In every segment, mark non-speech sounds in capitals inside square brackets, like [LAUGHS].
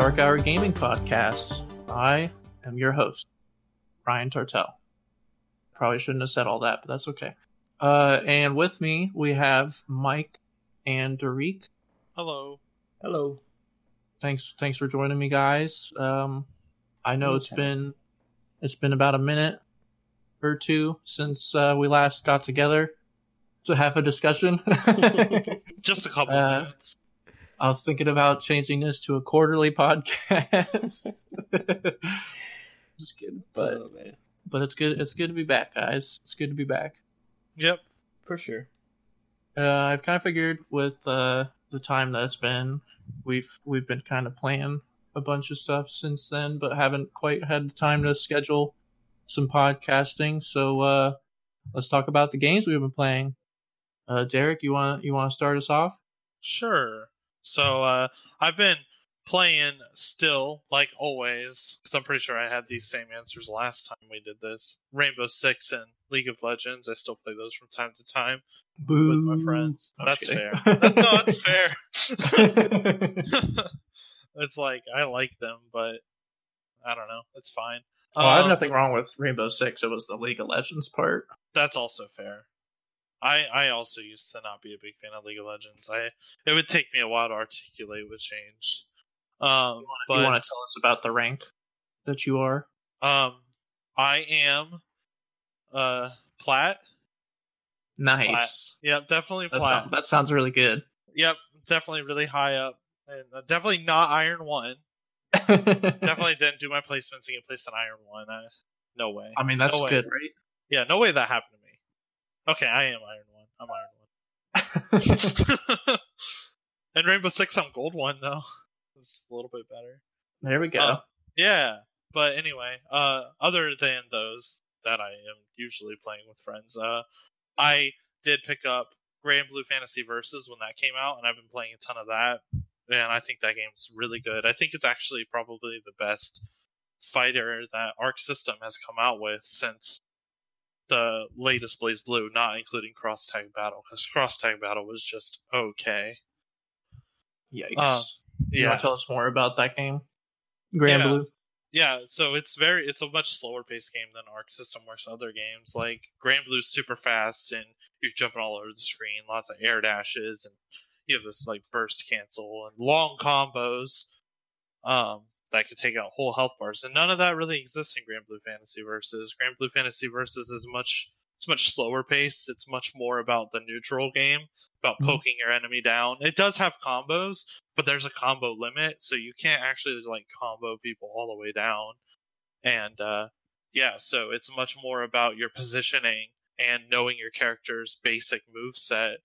welcome to the Dark Hour Gaming Podcast. I am your host, Ryan Tartell. Probably shouldn't have said all that, but that's okay. Uh, and with me, we have Mike and Derek. Hello. Hello. Thanks, thanks for joining me, guys. Um, I know it's been it's been about a minute or two since uh, we last got together to have a discussion. [LAUGHS] Just a couple [LAUGHS] Uh, minutes. I was thinking about changing this to a quarterly podcast. [LAUGHS] Just kidding, but oh, but it's good. It's good to be back, guys. It's good to be back. Yep. For sure. Uh, I've kind of figured with uh, the time that it's been, we've we've been kind of playing a bunch of stuff since then, but haven't quite had the time to schedule some podcasting. So uh, let's talk about the games we've been playing. Uh, Derek, you want you want to start us off? Sure. So uh, I've been playing still, like always, because I'm pretty sure I had these same answers last time we did this. Rainbow Six and League of Legends. I still play those from time to time Boo. with my friends. I'm That's just fair. kidding. [LAUGHS] [LAUGHS] no, that's fair. [LAUGHS] it's like I like them, but I don't know. It's fine. Oh, I have Um, nothing wrong with Rainbow Six. It was the League of Legends part. That's also fair. I I also used to not be a big fan of League of Legends. I it would take me a while to articulate what changed. Um, but you want to tell us about the rank that you are? um, I am uh plat. Nice. Yep, definitely That, plat. sound, that sounds really good. Yep, definitely really high up, and uh, definitely not Iron One. [LAUGHS] Definitely didn't do my placements and get placed on Iron One. I, no way. I mean, that's No good, right? Yeah, no way that happened to me. Okay, I am Iron One. I'm Iron One. [LAUGHS] [LAUGHS] and Rainbow Six, I'm Gold One though. It's a little bit better. there we go. Uh, Yeah, but anyway, uh, other than those that I am usually playing with friends, uh, I did pick up Granblue Fantasy Versus when that came out, and I've been playing a ton of that. And I think that game's really good. I think it's actually probably the best fighter that Arc System has come out with since the latest BlazBlue, not including Cross Tag Battle, because [LAUGHS] Cross Tag Battle was just okay. Yikes. uh, You Yeah, want to tell us more about that game? Grand Yeah. Blue? Yeah, so it's very it's a much slower paced game than Arc System works other games. Like Granblue's super fast and you're jumping all over the screen, lots of air dashes and you have this like burst cancel and long combos um that could take out whole health bars. And none of that really exists in Granblue Fantasy Versus. Granblue Fantasy Versus is much it's much slower paced. It's much more about the neutral game, about Mhm. poking your enemy down. It does have combos, but there's a combo limit, so you can't actually like combo people all the way down. And uh yeah, so it's much more about your positioning and knowing your character's basic move set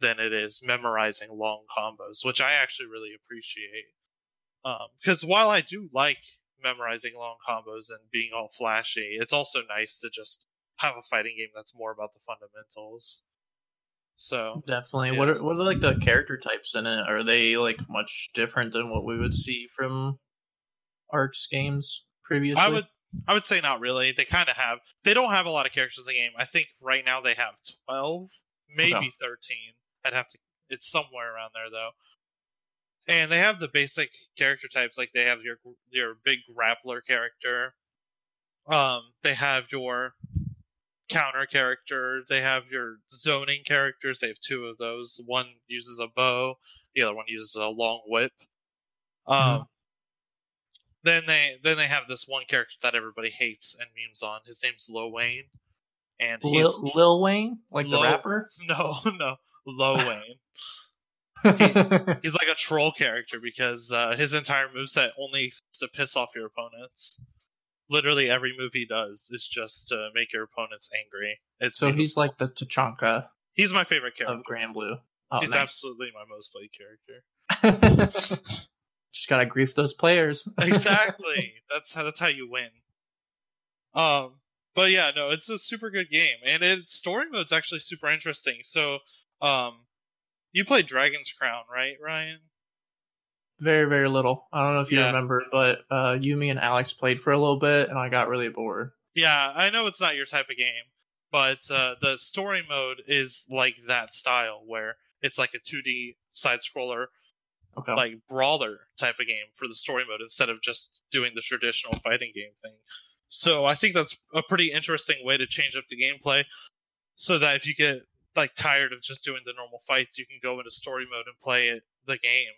than it is memorizing long combos, which I actually really appreciate. Um, because while I do like memorizing long combos and being all flashy, it's also nice to just have a fighting game that's more about the fundamentals. So Definitely. Yeah. What are what are like the character types in it? Are they like much different than what we would see from Arcs games previously? I would I would say not really. They kind of have. They don't have a lot of characters in the game. I think right now they have twelve, maybe Okay. thirteen. I'd have to. It's somewhere around there though. And they have the basic character types, like they have your your big grappler character. Um, they have your counter character. They have your zoning characters. They have two of those. One uses a bow. The other one uses a long whip. Um, Mhm. then they then they have this one character that everybody hates and memes on. His name's Lil Wayne, and he's Lil, Lil Wayne, like the rapper. [LAUGHS] no no Lil Wayne. [LAUGHS] He's like a troll character because uh, his entire moveset only exists to piss off your opponents. Literally every move he does is just to make your opponents angry. It's so he's like the Tachanka he's my favorite character. of Granblue. Oh, he's nice. absolutely my most played character. [LAUGHS] Just gotta grief those players. [LAUGHS] exactly. That's how that's how you win. Um, but yeah, no, it's a super good game, and its story mode's actually super interesting. So, um, you played Dragon's Crown, right, Ryan? very, very little. I don't know if you Yeah. remember, but uh, you, me, and Alex played for a little bit, and I got really bored. Yeah, I know it's not your type of game, but uh, the story mode is like that style where it's like a 2D side scroller Okay. like brawler type of game for the story mode instead of just doing the traditional fighting game thing. So I think that's a pretty interesting way to change up the gameplay so that if you get like tired of just doing the normal fights, you can go into story mode and play it, the game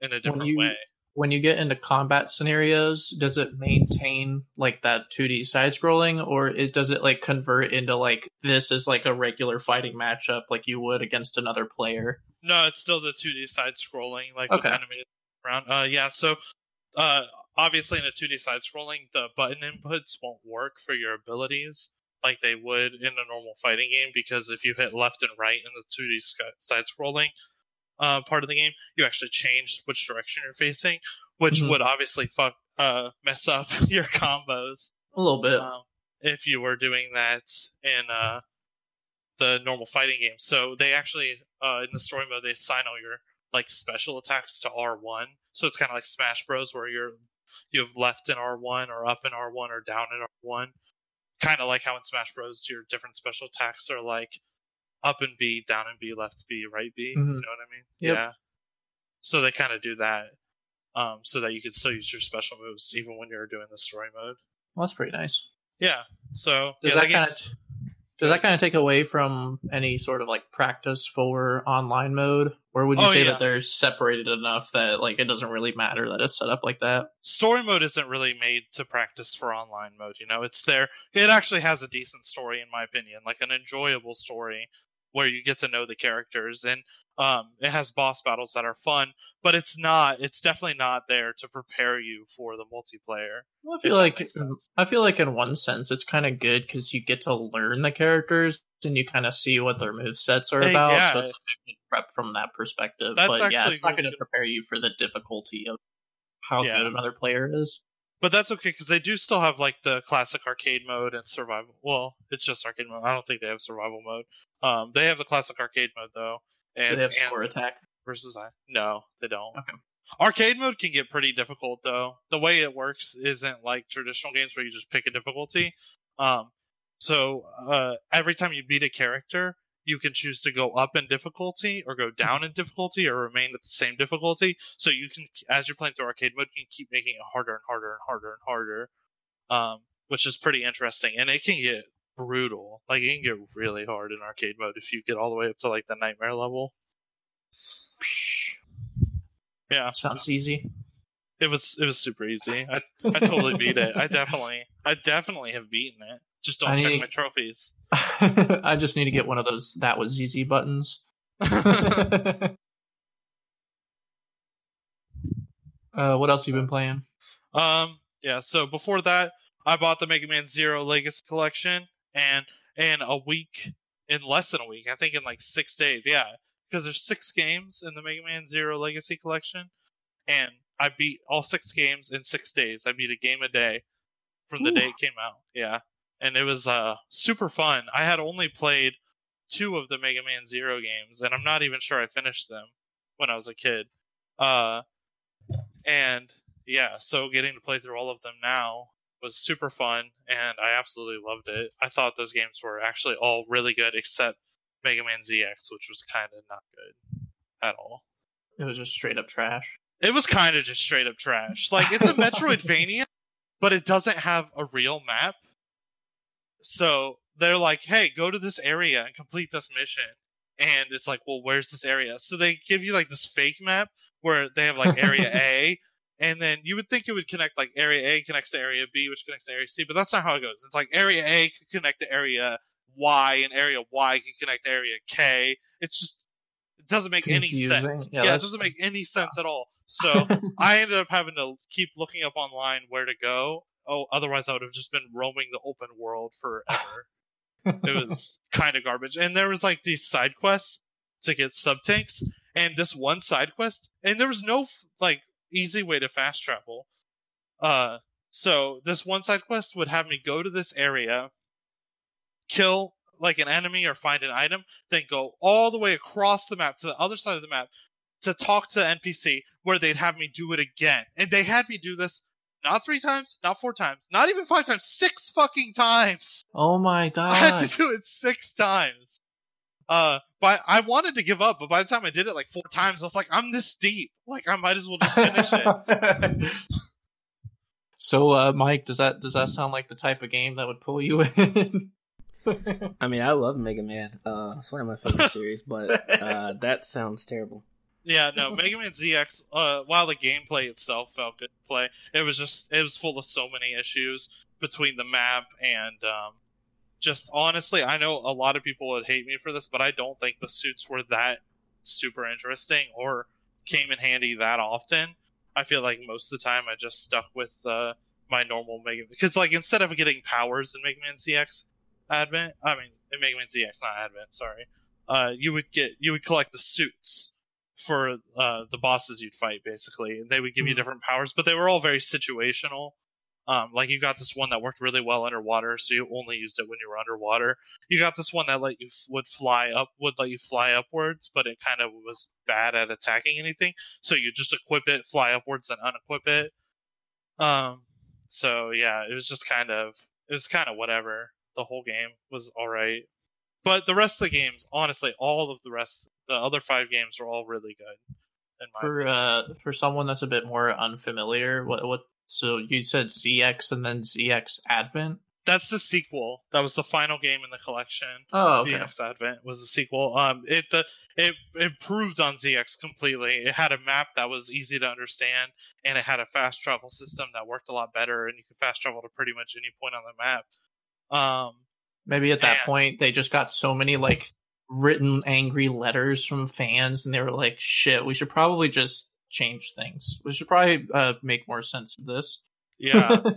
in a different you- way. when you get into combat scenarios, does it maintain like that 2D side scrolling or it does it like convert into like this is like a regular fighting matchup like you would against another player? No, it's still the 2D side scrolling, like Okay. with enemies around. Uh, yeah, so uh, obviously in a 2D side scrolling, the button inputs won't work for your abilities like they would in a normal fighting game because if you hit left and right in the 2D side scrolling uh, part of the game, you actually change which direction you're facing, which Mhm. would obviously fuck uh, mess up [LAUGHS] your combos A little bit. um, if you were doing that in uh, the normal fighting game. So they actually uh, in the story mode they assign all your like special attacks to R1. So it's kind of like Smash Bros where you're you have left in R1 or up in R1 or down in R1. Kind of like how in Smash Bros your different special attacks are like up and B, down and B, left B, right B. You know what I mean? Yep. Yeah. So they kind of do that. Um, so that you can still use your special moves even when you're doing the story mode. well, that's pretty nice. Yeah. So Does yeah, that kind of does that kind of take away from any sort of like practice for online mode, or would you Oh, say yeah. that they're separated enough that like it doesn't really matter that it's set up like that? story mode isn't really made to practice for online mode. You know, it's there. It actually has a decent story, in my opinion, like an enjoyable story where you get to know the characters, and um, it has boss battles that are fun. But it's not. It's definitely not there to prepare you for the multiplayer. Well, I feel like. I feel like in one sense it's kind of good because you get to learn the characters and you kind of see what their move sets are Hey, about. yeah. So it's like a good prep from that perspective. That's but yeah, it's not going to prepare you for the difficulty of how Yeah. good another player is. But that's okay because they do still have like the classic arcade mode and survival. Well, it's just arcade mode. I don't think they have survival mode. Um, they have the classic arcade mode though. And, Do they have score attack? versus I. No, they don't. Okay. Arcade mode can get pretty difficult though. The way it works isn't like traditional games where you just pick a difficulty. Um, so uh, every time you beat a character, you can choose to go up in difficulty or go down in difficulty or remain at the same difficulty. So you can, as you're playing through arcade mode, you can keep making it harder and harder and harder and harder, um, which is pretty interesting. And it can get brutal. Like it can get really hard in arcade mode if you get all the way up to like the nightmare level. Yeah. Sounds easy. It was it was super easy. I I [LAUGHS] totally beat it. I definitely I definitely have beaten it. Just don't I check need- my trophies. [LAUGHS] I just need to get one of those that was easy buttons. [LAUGHS] [LAUGHS] uh, what else you been playing? um yeah, so before that I bought the Mega Man Zero Legacy Collection and in a week in less than a week, I think in like six days, yeah. Because there's six games in the Mega Man Zero Legacy Collection and I beat all six games in six days. I beat a game a day from the Ooh. day it came out. Yeah. And it was uh super fun. I had only played two of the Mega Man Zero games, and I'm not even sure I finished them when I was a kid. Uh and yeah, so getting to play through all of them now was super fun and I absolutely loved it. I thought those games were actually all really good except Mega Man ZX, which was kind of not good at all. It was just straight up trash. It was kind of just straight up trash. Like it's a [LAUGHS] Metroidvania, but it doesn't have a real map. So they're like, "Hey, go to this area and complete this mission." And it's like, "Well, where's this area?" So they give you like this fake map where they have like area A, [LAUGHS] and then you would think it would connect like area A connects to area B, which connects to area C, but that's not how it goes. It's like area A can connect to area Y, and area Y can connect to area K. It's just it doesn't make any sense. Yeah, Yeah, it doesn't make any sense at all. So [LAUGHS] I ended up having to keep looking up online where to go. Oh, otherwise I would have just been roaming the open world forever. [LAUGHS] it was kind of garbage. And there was like these side quests to get sub tanks, and this one side quest, and there was no like easy way to fast travel. Uh, so this one side quest would have me go to this area, kill like an enemy or find an item, then go all the way across the map to the other side of the map to talk to the NPC where they'd have me do it again. And they had me do this not three times, not four times, not even five times, six fucking times. oh my god. [LAUGHS] I had to do it six times. Uh, but I wanted to give up, but by the time I did it like four times, I was like, I'm this deep. Like I might as well just finish it. [LAUGHS] so, uh, Mike, does that does that sound like the type of game that would pull you in? [LAUGHS] I mean, I love Mega Man. Uh, it's one of my favorite series, but uh, that sounds terrible. Yeah, no, Mega Man ZX. Uh, while the gameplay itself felt good to play, it was just it was full of so many issues between the map and um, just honestly, I know a lot of people would hate me for this, but I don't think the suits were that super interesting or came in handy that often. I feel like most of the time I just stuck with uh, my normal Mega because like instead of getting powers in Mega Man ZX Advent, I mean in Mega Man ZX, not Advent, sorry, uh, you would get you would collect the suits for uh, the bosses you'd fight, basically. And they would give mm-hmm. you different powers, but they were all very situational. Um, like you got this one that worked really well underwater, so you only used it when you were underwater. You got this one that let you would fly up, would let you fly upwards, but it kind of was bad at attacking anything. So you just equip it, fly upwards, and unequip it. Um, so yeah, it was just kind of, it was kind of whatever. The whole game was all right, but the rest of the games, honestly, all of the rest the other five games are all really good. for opinion. uh for someone that's a bit more unfamiliar, what what so you said ZX and then ZX Advent? That's the sequel. That was the final game in the collection. Oh, okay. ZX Advent was the sequel. Um, it the it improved on ZX completely. It had a map that was easy to understand, and it had a fast travel system that worked a lot better, and you could fast travel to pretty much any point on the map. Um, maybe at that and, point they just got so many like written angry letters from fans and they were like shit we should probably just change things. We should probably uh, make more sense of this. Yeah. [LAUGHS]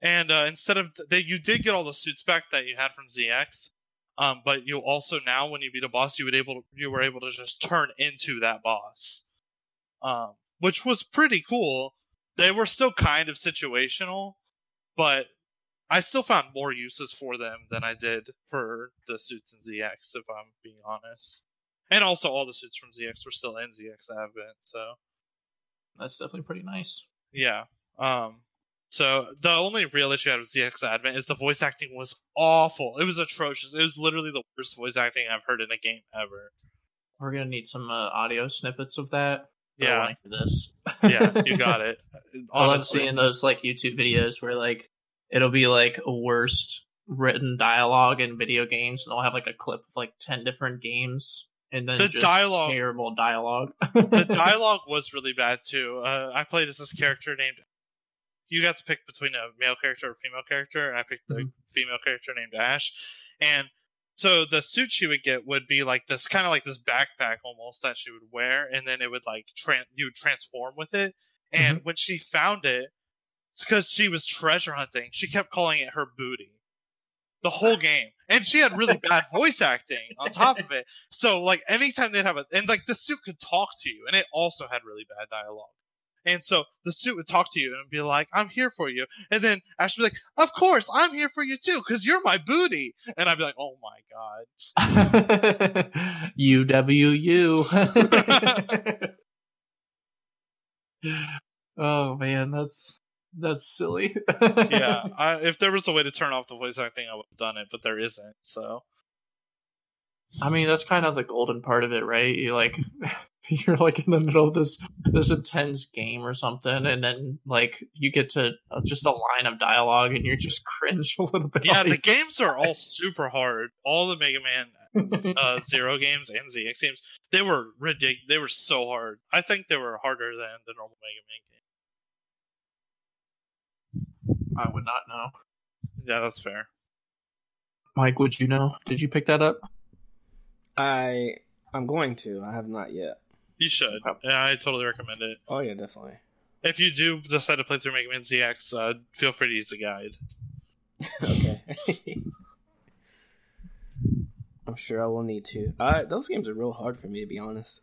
And uh, instead of that you did get all the suits back that you had from zx um, but you also now when you beat a boss you would able to, you were able to just turn into that boss um, which was pretty cool. They were still kind of situational but I still found more uses for them than I did for the suits in ZX, if I'm being honest. And also, all the suits from ZX were still in ZX Advent, so that's definitely pretty nice. Yeah. Um. So the only real issue I had with ZX Advent is the voice acting was awful. It was atrocious. It was literally the worst voice acting I've heard in a game ever. We're gonna need some uh, audio snippets of that. Yeah. This. yeah, you got [LAUGHS] it. Honestly. I love seeing those like YouTube videos where like it'll be like a worst written dialogue in video games, and they'll have like a clip of like ten different games, and then the just dialogue, terrible dialogue. the [LAUGHS] dialogue was really bad too. Uh, I played as this character named. You got to pick between a male character or female character, and I picked the mm-hmm. female character named Ash, and so the suit she would get would be like this kind of like this backpack almost that she would wear, and then it would like tran- you would transform with it. And mm-hmm. when she found it, it's because she was treasure hunting. She kept calling it her booty. The whole game. And she had really bad [LAUGHS] voice acting on top of it. So like anytime they'd have a and like the suit could talk to you and it also had really bad dialogue. And so the suit would talk to you and be like, I'm here for you. And then Ash would be like, Of course, I'm here for you too, because you're my booty. And I'd be like, Oh my God. UWU. [LAUGHS] [LAUGHS] oh man, that's that's silly. yeah, [LAUGHS] I, if there was a way to turn off the voice acting, I would have done it, but there isn't. So, I mean, that's kind of the golden part of it, right? You like, [LAUGHS] you're like in the middle of this this intense game or something, and then like you get to uh, just a line of dialogue, and you're just [LAUGHS] cringe a little bit. Yeah, the games are all super hard. All the Mega Man uh, Zero games and ZX games, they were ridiculous. They were so hard. I think they were harder than the normal Mega Man games. I would not know. Yeah, that's fair. Mike, would you know? Did you pick that up? I I'm going to. I have not yet. You should. Yeah, I totally recommend it. Oh yeah, definitely. If you do decide to play through Mega Man ZX, uh, feel free to use the guide. okay. [LAUGHS] I'm sure I will need to. Uh, those games are real hard for me to be honest.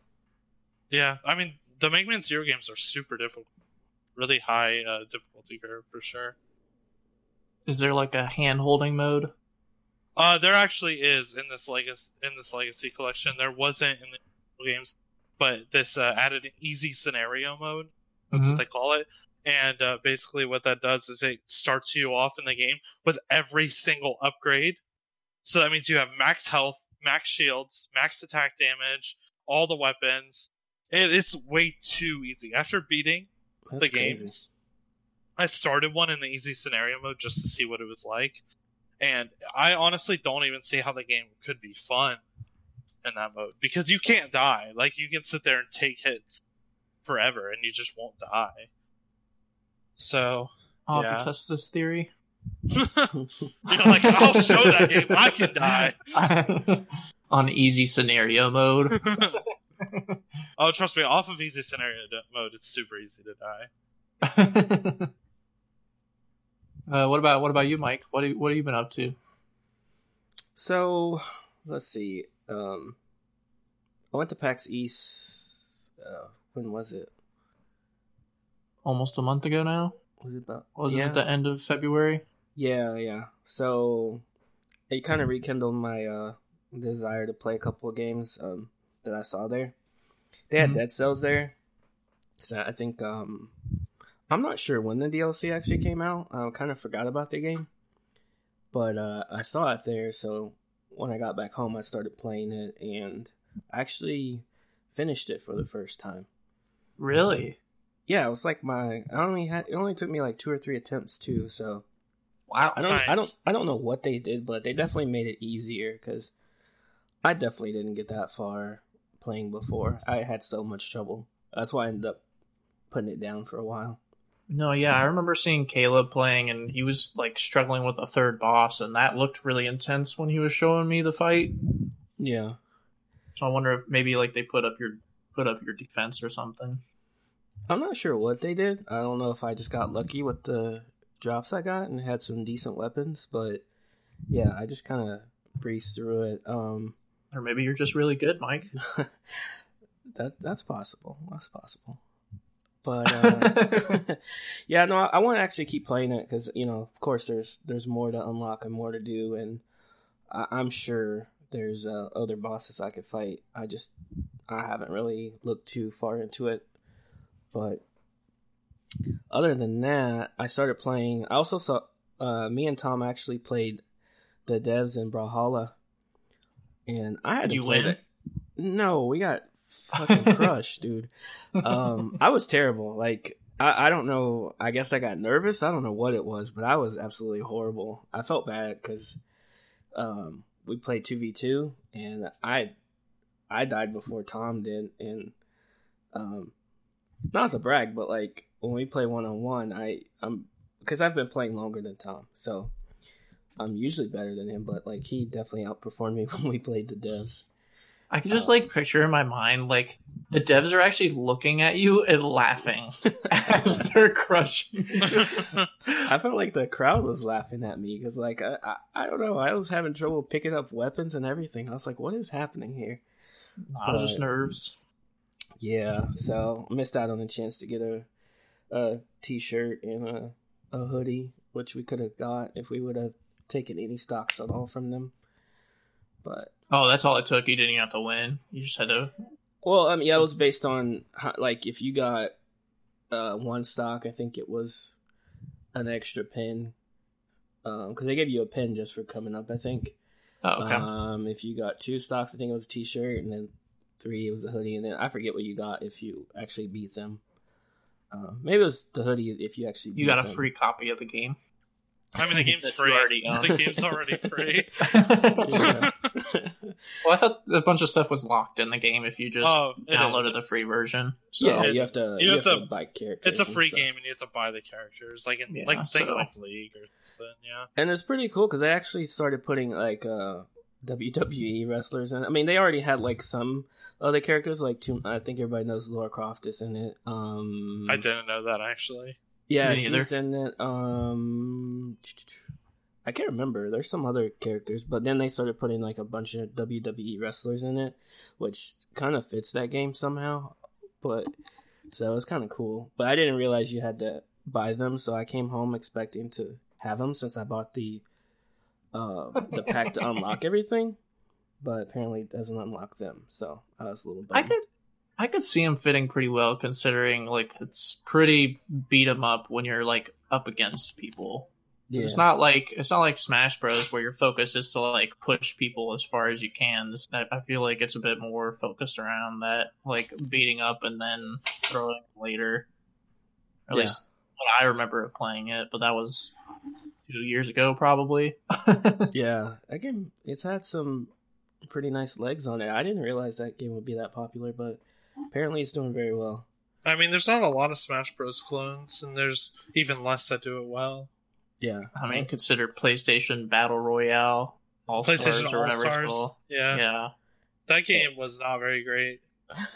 Yeah, I mean the Mega Man Zero games are super difficult, really high uh, difficulty curve for sure. Is there like a hand holding mode? Uh, there actually is in this legacy in this legacy collection. There wasn't in the games, but this uh, added an easy scenario mode. That's mm-hmm. what they call it. And uh, basically, what that does is it starts you off in the game with every single upgrade. So that means you have max health, max shields, max attack damage, all the weapons. It, it's way too easy. After beating That's the crazy. games, I started one in the easy scenario mode just to see what it was like, and I honestly don't even see how the game could be fun in that mode because you can't die. Like you can sit there and take hits forever and you just won't die. So I'll have to test this theory. [LAUGHS] [LAUGHS] you're like, I'll show that game I can die. [LAUGHS] On easy scenario mode. oh, trust me, off of easy scenario mode, it's super easy to die. Uh, what about what about you, Mike? What have, what have you been up to? So let's see. Um, I went to PAX East. Uh, when was it? Almost a month ago now. Was it about? Was yeah. it the end of February? Yeah, yeah. So it kind of rekindled my uh, desire to play a couple of games um, that I saw there. They had Mhm. Dead Cells there. So I think um, I'm not sure when the DLC actually came out. I kind of forgot about the game, but uh, I saw it there. So when I got back home, I started playing it and actually finished it for the first time. Really? Yeah, it was like my. I only had. It only took me like two or three attempts too. So Wow. I don't I don't I don't know what they did, but they definitely made it easier because I definitely didn't get that far playing before. I had so much trouble. That's why I ended up putting it down for a while. No, yeah, I remember seeing Caleb playing, and he was like struggling with the third boss, and that looked really intense when he was showing me the fight. Yeah. So I wonder if maybe like they put up your put up your defense or something. I'm not sure what they did. I don't know if I just got lucky with the drops I got and had some decent weapons, but yeah, I just kind of breezed through it. Um Or maybe you're just really good, Mike. [LAUGHS] that that's possible. That's possible. But uh, [LAUGHS] [LAUGHS] yeah, no, I, I want to actually keep playing it because you know, of course, there's there's more to unlock and more to do, and I, I'm sure there's uh, other bosses I could fight. I just I haven't really looked too far into it, but other than that, I started playing. I also saw uh, me and Tom actually played the devs in Brawlhalla, and I had Did to you play win? it. No, we got fucking [LAUGHS] crushed, dude. Um, I was terrible. Like I, I don't know. I guess I got nervous. I don't know what it was, but I was absolutely horrible. I felt bad because um, we played two v two, and I I died before Tom did, and um, not to brag, but like when we play one on one, I I'm because I've been playing longer than Tom, so I'm usually better than him. But like he definitely outperformed me [LAUGHS] when we played the devs. I can just Uh, like picture in my mind like the devs are actually looking at you and laughing [LAUGHS] as [LAUGHS] they're crushing. you. [LAUGHS] I felt like the crowd was laughing at me because, like, I, I, I don't know, I was having trouble picking up weapons and everything. I was like, what is happening here? Nah, just nerves. Yeah, so missed out on the chance to get a, a t-shirt and a, a hoodie, which we could have got if we would have taken any stocks at all from them. But Oh, that's all it took. You didn't have to win. You just had to. well, I mean, yeah, it was based on how, like if you got uh, one stock, I think it was an extra pin because they gave you a pin just for coming up. I think. Oh, okay. Um, if you got two stocks, I think it was a T-shirt, and then three it was a hoodie, and then I forget what you got if you actually beat them. Uh, maybe it was the hoodie if you actually. you got a free copy of the game. I mean, the [LAUGHS] game's free. already. [LAUGHS] The game's already free. [LAUGHS] Yeah. Well, I thought a bunch of stuff was locked in the game if you just oh, downloaded is. the free version. So, yeah, it- you have to. you You, have have, to, to- buy characters. It's a free stuff. game, and you have to buy the characters, like in Yeah, like think so- like League or something. Yeah. and it's pretty cool because they actually started putting like uh, WWE wrestlers in. I mean, they already had like some other characters. Like, two, I think everybody knows Laura Croft is in it. Um, I didn't know that actually. Yeah, Me she's neither. in it. Um, I can't remember. There's some other characters, but then they started putting like a bunch of WWE wrestlers in it, which kind of fits that game somehow. But so it's kind of cool. But I didn't realize you had to buy them, so I came home expecting to have them since I bought the uh, the pack to unlock [LAUGHS] everything. But apparently it doesn't unlock them, so I was a little. Bummed. I could, I could see him fitting pretty well considering like it's pretty beat beat 'em up when you're like up against people. Yeah. It's not like it's not like Smash Bros where your focus is to like push people as far as you can. This, I feel like it's a bit more focused around that, like beating up and then throwing later. At Yeah. least when I remember playing it, but that was two years ago, probably. [LAUGHS] Yeah, that game it's had some pretty nice legs on it. I didn't realize that game would be that popular, but apparently it's doing very well. I mean, there's not a lot of Smash Bros. clones, and there's even less that do it well. Yeah. I mean, consider PlayStation Battle Royale, All Stars, or whatever it's called. Yeah. Yeah. that game was not very great.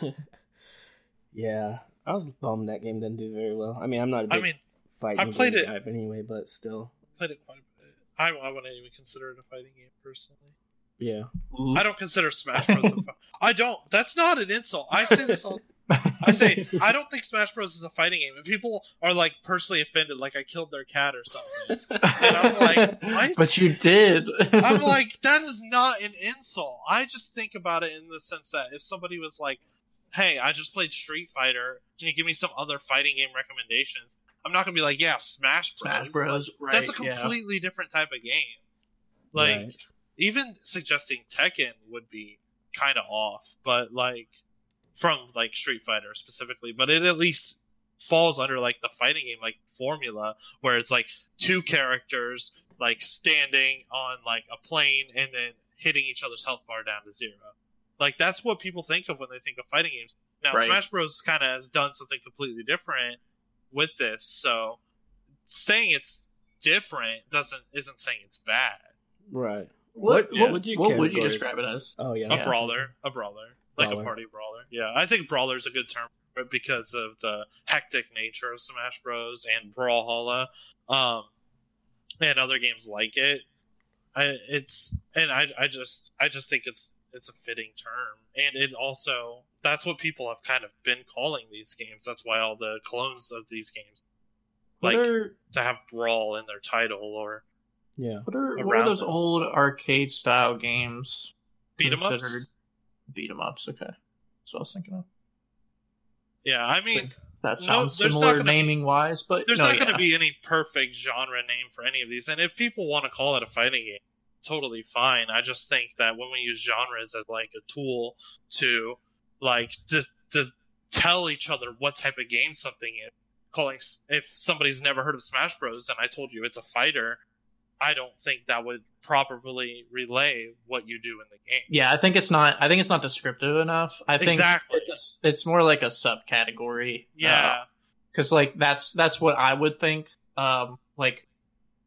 [LAUGHS] yeah. I was bummed that game didn't do very well. I mean, I'm not a big I mean, fighting I played game it- guy anyway, but still. played it quite a bit. I, I wouldn't even consider it a fighting game personally. Yeah. Oof. I don't consider Smash Bros. a fi- [LAUGHS] I don't. That's not an insult. I say this all. I say [LAUGHS] I don't think Smash Bros. is a fighting game, and people are like personally offended, like I killed their cat or something. And I'm like, what? But you did. I'm [LAUGHS] like, that is not an insult. I just think about it in the sense that if somebody was like, "Hey, I just played Street Fighter. Can you give me some other fighting game recommendations?" I'm not gonna be like, "Yeah, Smash Bros." Smash Bros. Like, right? that's a yeah. completely different type of game. Like, Right. Even suggesting Tekken would be kind of off, but like from like Street Fighter specifically, but it at least falls under like the fighting game like formula where it's like two characters like standing on like a plane and then hitting each other's health bar down to zero. Like that's what people think of when they think of fighting games. Now Right. Smash Bros kind of has done something completely different with this, so saying it's different doesn't isn't saying it's bad. Right. What, What what would you what would you describe it as? Oh yeah. a that's- brawler, a brawler, like Brawler. a party brawler. Yeah, I think brawler is a good term for it because of the hectic nature of Smash Bros. and Brawlhalla, um, and other games like it. I it's and I I just I just think it's it's a fitting term, and it also that's what people have kind of been calling these games. That's why all the clones of these games What like are to have brawl in their title or Yeah. what are what are those it. old arcade style games beat 'em ups. considered beat 'em ups? Okay, that's what I was thinking of. Yeah, I mean. That sounds there's not similar gonna be- naming wise, but There's no, not going yeah. to be any perfect genre name for any of these, and if people want to call it a fighting game, totally fine. I just think that when we use genres as like a tool to like to, to tell each other what type of game something is, calling if somebody's never heard of Smash Bros. and I told you it's a fighter, I don't think that would properly relay what you do in the game. Yeah, I think it's not. I think it's not descriptive enough. I think Exactly. it's a it's more like a subcategory. Yeah, because like that's that's what I would think. Um, like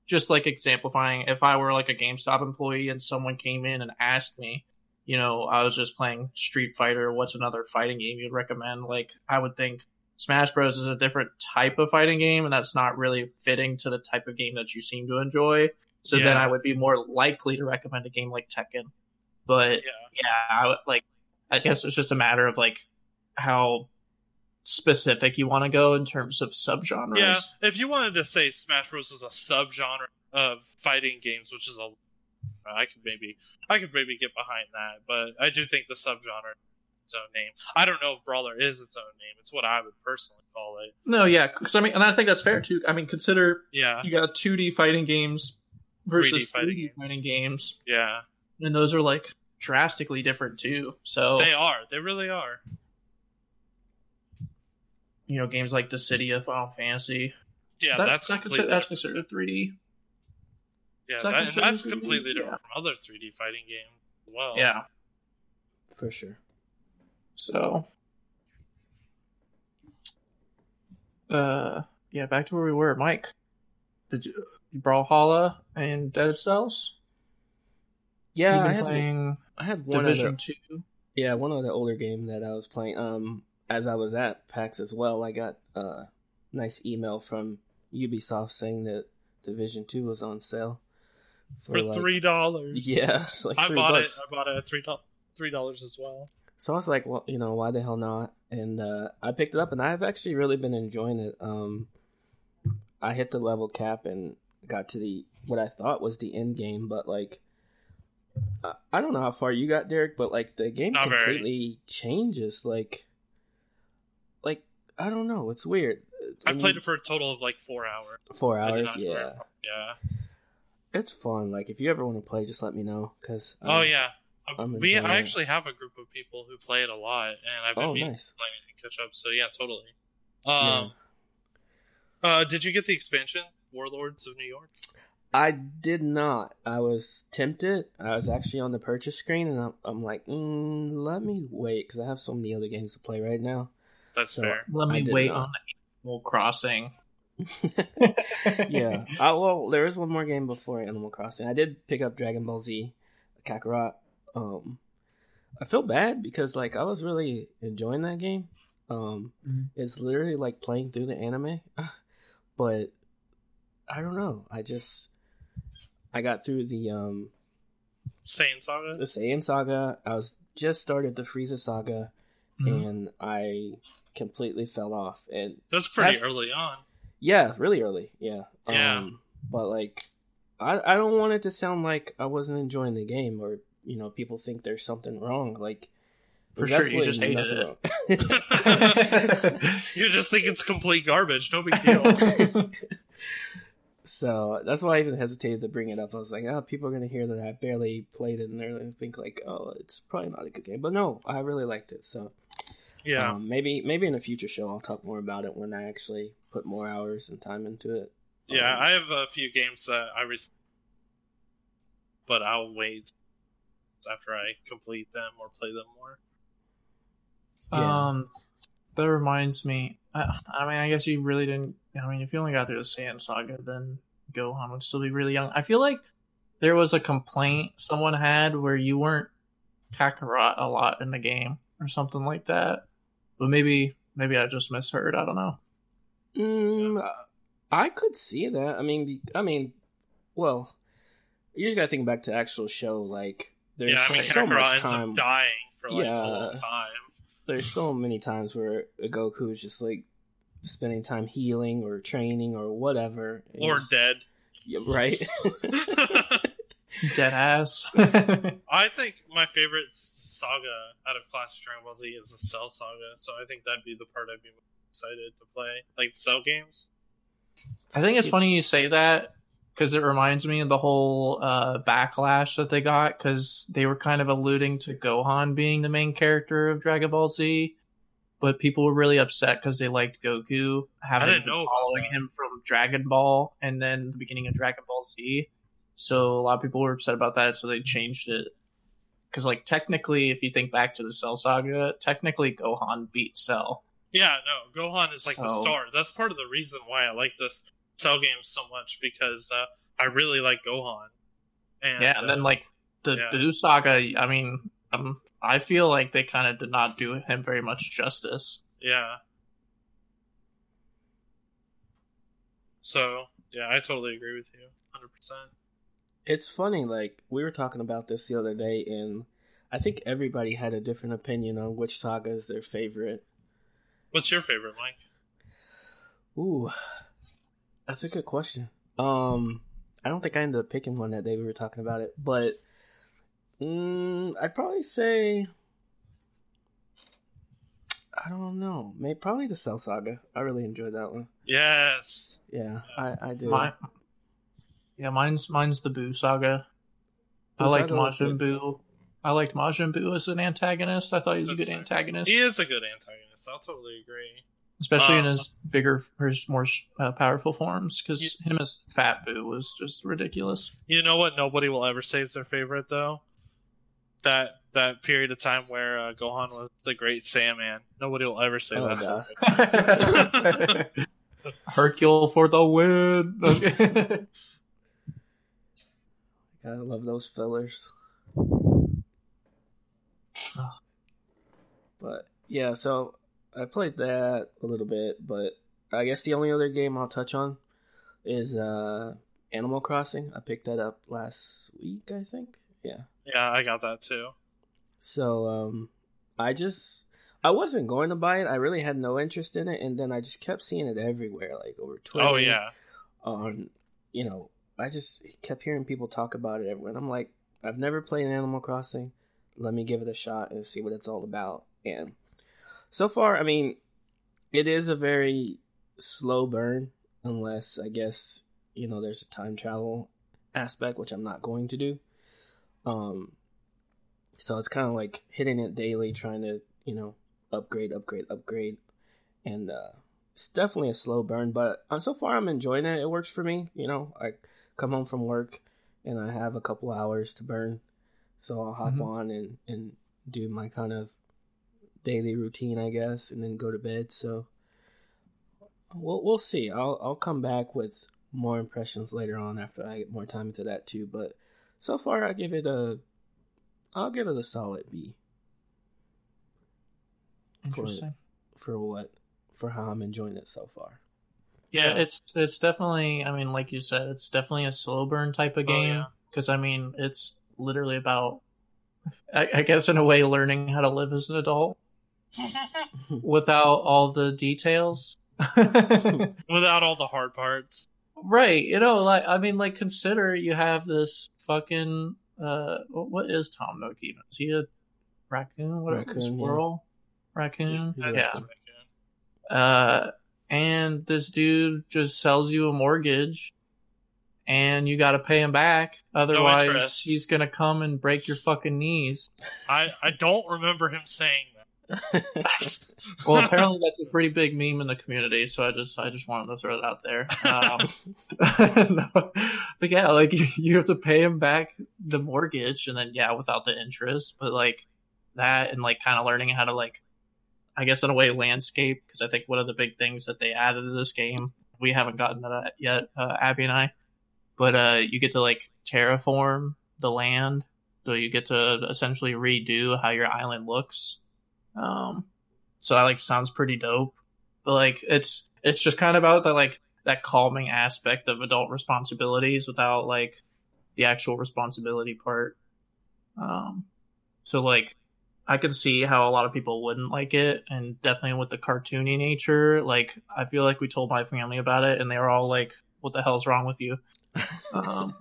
just like exemplifying, if I were like a GameStop employee and someone came in and asked me, you know, I was just playing Street Fighter. What's another fighting game you'd recommend? Like, I would think Smash Bros is a different type of fighting game, and that's not really fitting to the type of game that you seem to enjoy. So then I would be more likely to recommend a game like Tekken. But yeah. yeah, I would, like I guess it's just a matter of like how specific you want to go in terms of subgenres. Yeah, if you wanted to say Smash Bros is a subgenre of fighting games, which is a, I could maybe, I could maybe get behind that, but I do think the subgenre its own name. I don't know if Brawler is its own name. It's what I would personally call it. No, yeah, because I mean, and I think that's fair too. I mean, consider Yeah, you got 2D fighting games versus 3D fighting 3D games. fighting games, yeah, and those are like drastically different too. So they are. They really are. you know, games like the Dissidia, Final Fantasy. Yeah, that- that's that completely. considered, that's considered 3D. yeah, that that- considered that's 3D? completely different Yeah. from other 3D fighting games as well. Yeah. For sure. So, uh, yeah, back to where we were, Mike. Did you Brawlhalla and Dead Cells? Yeah, You've I been had playing I had one Division other, Two. yeah, one other older game that I was playing. Um, as I was at PAX as well, I got a nice email from Ubisoft saying that Division Two was on sale for like- three dollars. [LAUGHS] Yeah, it's like I bought bucks. it. I bought it at three dollars. Three dollars as well. So I was like, well, you know, why the hell not? And uh, I picked it up, and I've actually really been enjoying it. Um, I hit the level cap and got to the what I thought was the end game, but like, I, I don't know how far you got, Derek, but like the game Not very. completely changes. Like, like I don't know, it's weird. I played it for a total of like four hours. Four hours, yeah. Yeah. It's fun. Like if you ever want to play, just let me know. Cause Oh um, yeah. I'm we I actually have a group of people who play it a lot, and I've been Oh, meaning nice. to play it and catch up. So yeah, totally. Yeah. Um, uh, did you get the expansion, Warlords of New York? I did not. I was tempted. I was actually on the purchase screen, and I'm, I'm like, mm, let me wait because I have so many other games to play right now. That's So- fair. Let me wait not. on Animal Crossing. [LAUGHS] yeah. [LAUGHS] Uh, well, there is one more game before Animal Crossing. I did pick up Dragon Ball Z, Kakarot. Um, I feel bad because like I was really enjoying that game. Um, Mhm. it's literally like playing through the anime, [LAUGHS] but I don't know. I just I got through the um Saiyan Saga. the Saiyan saga. I was just started the Frieza saga, Mhm. and I completely fell off. And That's pretty That's- early on. yeah, really early. Yeah. Yeah. Um, but like, I I don't want it to sound like I wasn't enjoying the game, or you know, people think there's something wrong. Like, For sure, you just hated wrong. [LAUGHS] [LAUGHS] you just think it's complete garbage. No big deal. [LAUGHS] so that's why I even hesitated to bring it up. I was like, oh, people are gonna hear that I barely played it, and they're gonna think like, oh, it's probably not a good game. But no, I really liked it. So yeah. um, maybe maybe in a future show I'll talk more about it when I actually put more hours and time into it. yeah. Um, I have a few games that I re- but I'll wait after I complete them or play them more. Yeah. Um, that reminds me. I, I mean, I guess you really didn't. I mean, if you only got through the Saiyan saga, then Gohan would still be really young. I feel like there was a complaint someone had where you weren't Kakarot a lot in the game or something like that. But maybe, maybe I just misheard. I don't know. Mm, I could see that. I mean, I mean, well, you just gotta think back to actual show. Like, there's yeah, I mean, so, so Kakarot much ends time. up dying for like Yeah. a long time. There's so many times where Goku is just like spending time healing or training or whatever. Or just- dead. Yeah, right? [LAUGHS] Dead ass. [LAUGHS] I think my favorite saga out of Classic Dragon Ball Z is the Cell Saga, so I think that'd be the part I'd be most excited to play. Like Cell games. I think it's funny you say that because it reminds me of the whole uh, backlash that they got because they were kind of alluding to Gohan being the main character of Dragon Ball Z, but people were really upset because they liked Goku having didn't been know following him from Dragon Ball and then the beginning of Dragon Ball Z. So a lot of people were upset about that, so they changed it. Because like technically, if you think back to the Cell Saga, technically Gohan beat Cell. Yeah, no, Gohan is like the star. That's part of the reason why I like this Cell games so much because uh, I really like Gohan. And, yeah, and then uh, like the yeah. Buu saga. I mean, um, I feel like they kind of did not do him very much justice. yeah. So yeah, I totally agree with you, hundred percent. it's funny. Like we were talking about this the other day, and I think everybody had a different opinion on which saga is their favorite. What's your favorite, Mike? Ooh, that's a good question. Um, I don't think I ended up picking one that day we were talking about it, but mm, I'd probably say I don't know. Maybe probably the Cell Saga. I really enjoyed that one. Yes. Yeah, Yes. I I did. My, yeah, mine's mine's the Buu saga. I Buu liked saga Majin good. Buu. I liked Majin Buu as an antagonist. I thought he was a good fair. antagonist, He is a good antagonist. I'll totally agree. Especially in Um, his bigger, his more uh, powerful forms. Because him as Fat Buu was just ridiculous. You know what? Nobody will ever say is their favorite though. That that period of time where uh, Gohan was the Great Saiyaman. Nobody will ever say Oh, that's God. their [LAUGHS] favorite. [LAUGHS] Hercule for the win. [LAUGHS] Gotta love those fillers. But yeah, so I played that a little bit, but I guess the only other game I'll touch on is uh Animal Crossing. I picked that up last week, I think. Yeah. yeah, I got that too. So um I just I wasn't going to buy it. I really had no interest in it and then I just kept seeing it everywhere like over Twitter. Oh yeah, on you know i just kept hearing people talk about it everywhere and i'm like i've never played animal crossing let me give it a shot and see what it's all about and so far i mean it is a very slow burn unless I guess you know there's a time travel aspect, which I'm not going to do. Um, so it's kind of like hitting it daily, trying to you know upgrade, upgrade, upgrade, and uh, it's definitely a slow burn. But uh, so far, I'm enjoying it. It works for me. You know, I come home from work and I have a couple hours to burn, so I'll hop Mhm. on and and do my kind of daily routine, I guess, and then go to bed. So we'll we'll see. I'll I'll come back with more impressions later on after I get more time into that too. But so far, I give it a I'll give it a solid B Interesting. for what for how I'm enjoying it so far. Yeah, it's it's definitely. I mean, like you said, it's definitely a slow burn type of Oh, game. yeah. Because I mean, it's literally about, I, I guess, in a way, learning how to live as an adult without all the details. [LAUGHS] Without all the hard parts. right. You know, like I mean, like consider you have this fucking. Uh, what what is Tom Nook even? Is he a raccoon? What Raccoon, yeah. squirrel? Raccoon. Yeah. yeah. That's uh, and this dude just sells you a mortgage, and you got to pay him back. Otherwise, interest. he's gonna come and break your fucking knees. I, I don't remember him saying that. [LAUGHS] Well, apparently that's a pretty big meme in the community, so I just I just wanted to throw it out there. Um, [LAUGHS] but yeah, like [LAUGHS] you, have to pay him back the mortgage, and then yeah, without the interest. But like that, and like kind of learning how to like, I guess in a way, landscape because I think one of the big things that they added to this game we haven't gotten that yet, uh, Abby and I. But uh, you get to like terraform the land, so you get to essentially redo how your island looks. Um, so that like sounds pretty dope. But like it's it's just kind of about the like that calming aspect of adult responsibilities without like the actual responsibility part. Um, so like I could see how a lot of people wouldn't like it, and definitely with the cartoony nature. Like I feel like we told my family about it, and they were all like, "What the hell's wrong with you?" um,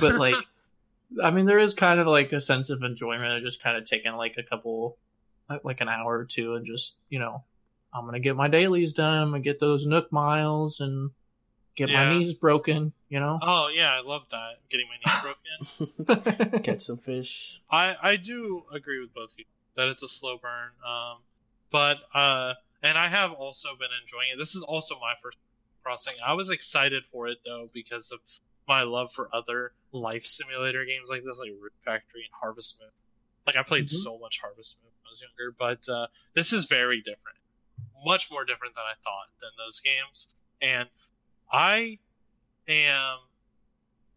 but like, [LAUGHS] I mean, there is kind of like a sense of enjoyment of just kind of taking like a couple, like- like an hour or two, and just you know, I'm gonna get my dailies done, I'm gonna get those Nook miles, and get my knees broken. You know, Oh yeah, I love that. Getting my knees broken. [LAUGHS] Catch some fish. I I do agree with both of you that it's a slow burn. Um, but uh, and I have also been enjoying it. This is also my first crossing. I was excited for it though because of my love for other life simulator games like this, like Rune Factory and Harvest Moon. Like I played Mhm. so much Harvest Moon when I was younger, but uh, this is very different, much more different than I thought than those games. And I am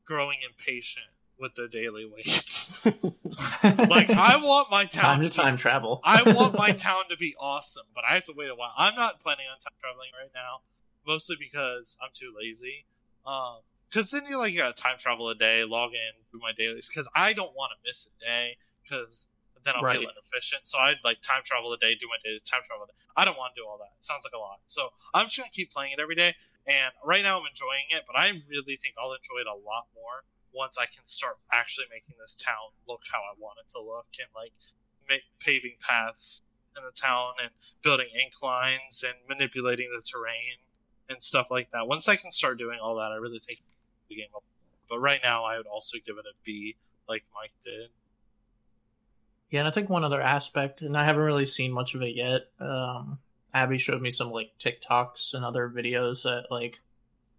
growing impatient with the daily waits. [LAUGHS] like I want my town time to to be- time travel. I want my [LAUGHS] town to be awesome, but I have to wait a while. I'm not planning on time traveling right now, mostly because I'm too lazy. Um, because then you like you gotta time travel a day, log in, do my dailies. Because I don't want to miss a day, because then I'll feel inefficient. So I'd like time travel a day, do my dailies, time travel a day. I don't want to do all that. It sounds like a lot. So I'm just gonna keep playing it every day. And right now I'm enjoying it, but I really think I'll enjoy it a lot more once I can start actually making this town look how I want it to look and like make paving paths in the town and building inclines and manipulating the terrain and stuff like that. Once I can start doing all that, I really think the game. Will. But right now, I would also give it a B, like Mike did. Yeah, and I think one other aspect, and I haven't really seen much of it yet. Um, Abby showed me some like TikToks and other videos that like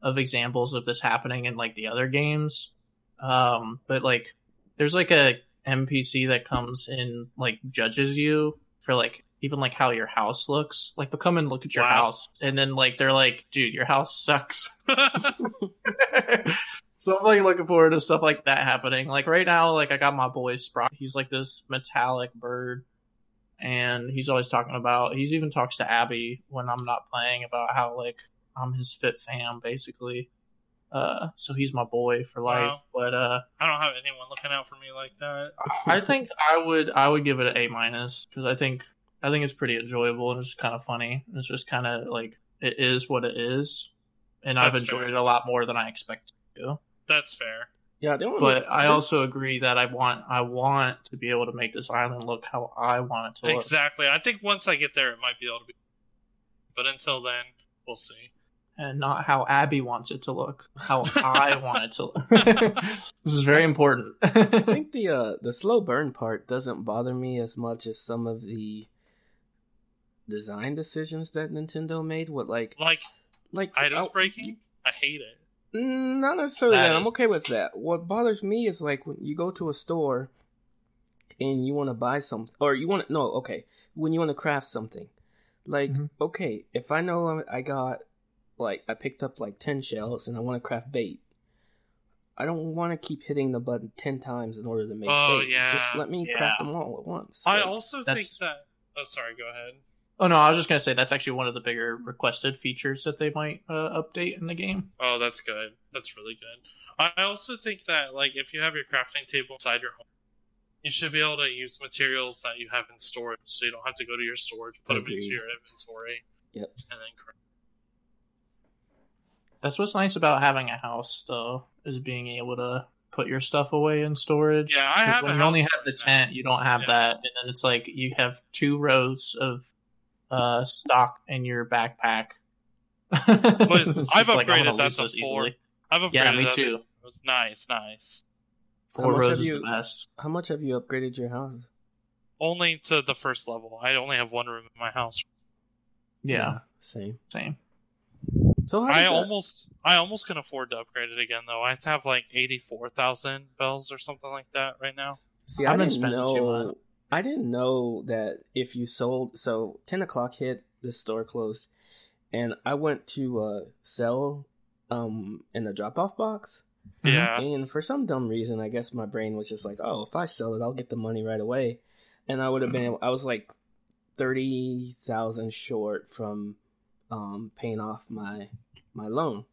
of examples of this happening in like the other games. Um, but like, there's like a NPC that comes and like judges you for like even like how your house looks. Like they'll come and look at your Wow. house, and then like they're like, "Dude, your house sucks." [LAUGHS] [LAUGHS] so I'm like looking forward to stuff like that happening. Like right now, like I got my boy Sprock. He's like this metallic bird, and he's always talking about. He's even talks to Abby when I'm not playing about how like I'm his fit fam basically. Uh, so he's my boy for life. But uh, I don't have anyone looking out for me like that. I think I would I would give it an A minus because I think I think it's pretty enjoyable and it's kind of funny. It's just kind of like it is what it is, and I've enjoyed fair. it a lot more than I expected to. That's fair. yeah, they only But I this- also agree that I want I want to be able to make this island look how I want it to look. Exactly. I think once I get there, it might be able to be. But until then, we'll see. and not how Abby wants it to look, how [LAUGHS] I want it to look. [LAUGHS] this is very important. I [LAUGHS] think the uh the slow burn part doesn't bother me as much as some of the design decisions that Nintendo made. What like Like like items I- breaking, I hate it. Not necessarily That that. I'm okay with that. What bothers me is like when you go to a store and you want to buy something, or you want to no, okay, when you want to craft something. Like, Mhm. okay, if I know I got like I picked up like ten shells and I want to craft bait, I don't want to keep hitting the button ten times in order to make Oh, bait. yeah, Just let me yeah. craft them all at once. I Like, also think that. Oh, sorry. Go ahead. Oh no, I was just gonna say that's actually one of the bigger requested features that they might uh, update in the game. Oh, that's good. That's really good. I also think that like if you have your crafting table inside your home, you should be able to use materials that you have in storage, so you don't have to go to your storage, put them Agreed. into your inventory. Yep. And then craft. That's what's nice about having a house, though, is being able to put your stuff away in storage. Yeah, I 'Cause have a When you only have the tent, you don't have Yeah. that, and then it's like you have two rows of uh, stock in your backpack. But [LAUGHS] I've just like, upgraded gonna that lose to four. easily. I've upgraded Yeah, me that to- too. It was nice, nice. How Four much rows have is you- the best. How much have you upgraded your house? Only to the first level. I only have one room in my house. Yeah, same. same. So how I that- almost, I almost can afford to upgrade it again though. I have like eighty-four thousand bells or something like that right now. See, I've I been didn't spending too know. Much. I didn't know that if you sold. So ten o'clock hit, the store closed, and I went to uh, sell um in the drop off box. Mhm. Yeah, And for some dumb reason, I guess my brain was just like, "Oh, if I sell it, I'll get the money right away," and I would have been. I was like thirty thousand short from um paying off my my loan.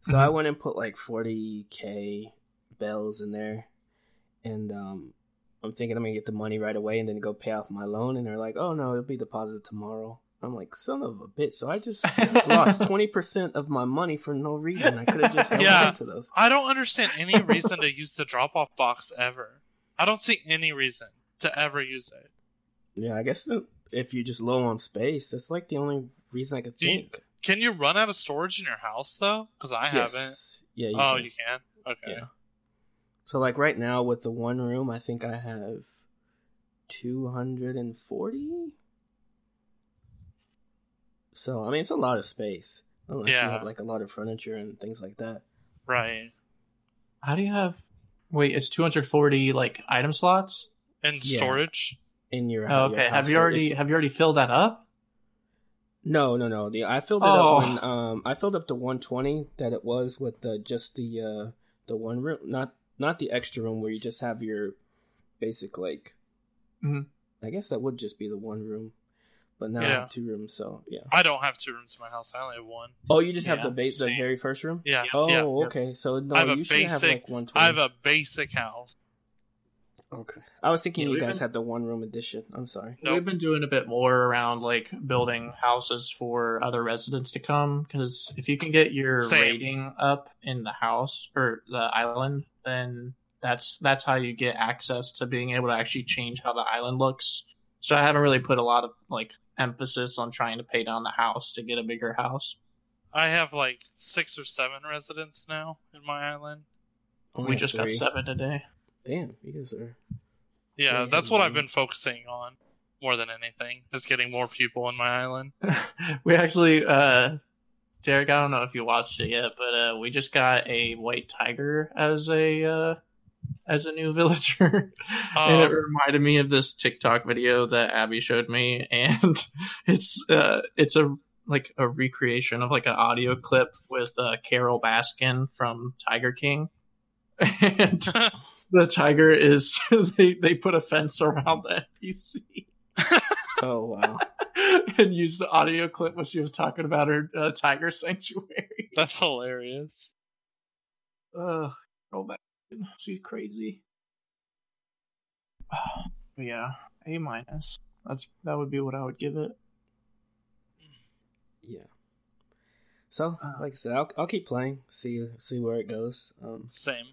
So I went and put like forty k bells in there, and um, I'm thinking I'm gonna get the money right away and then go pay off my loan. And they're like, "Oh no, it'll be deposited tomorrow." I'm like, "Son of a bitch!" So I just [LAUGHS] lost twenty percent of my money for no reason. I could have just held Yeah. on to those. I don't understand any reason to use the drop-off box ever. I don't see any reason to ever use it. Yeah, I guess if you're just low on space, that's like the only reason I could Do you- think. Can you run out of storage in your house though? Because I haven't. Yeah. You oh, can. you can. Okay. Yeah. So like right now with the one room, I think I have two hundred and forty. So I mean, it's a lot of space unless you have like a lot of furniture and things like that. Right. How do you have? Wait, it's 240 like item slots. And Yeah. storage. In your Oh, okay, house have you already If- have you already filled that up? No, no, no. The, I filled it Oh. up when um I filled up to 120 that it was with the just the uh the one room, not not the extra room where you just have your basic like. Mhm. I guess that would just be the one room, but now I have two rooms, so yeah. I don't have two rooms in my house. I only have one. Oh, you just have Yeah, the base, the very first room. Yeah. Oh, yeah. okay. So no, I have a you should have like 120. I have a basic house. Okay. I was thinking Yeah, you guys been- had the one room addition. I'm sorry. Nope. We've been doing a bit more around like building houses for other residents to come because if you can get your Same. rating up in the house or the island, then that's that's how you get access to being able to actually change how the island looks. So I haven't really put a lot of like emphasis on trying to pay down the house to get a bigger house. I have like six or seven residents now in my island. Only we have just got seven today. Damn, you guys are. Yeah, that's what I've been focusing on more than anything. Is getting more people in my island. [LAUGHS] we actually uh Derek, I don't know if you watched it yet, but uh we just got a white tiger as a uh as a new [LAUGHS] villager. and it Oh. reminded me of this TikTok video that Abby showed me and [LAUGHS] it's uh it's a like a recreation of like an audio clip with uh Carole Baskin from Tiger King. And the tiger is [LAUGHS] they they put a fence around the NPC. [LAUGHS] Oh wow. [LAUGHS] and used the audio clip when she was talking about her uh, tiger sanctuary. That's hilarious. Ugh, girl back. She's crazy. [SIGHS] But yeah, A minus. That's that would be what I would give it. Yeah. So, Uh. like I said, I'll, I'll keep playing, see see where it goes. Um, Same.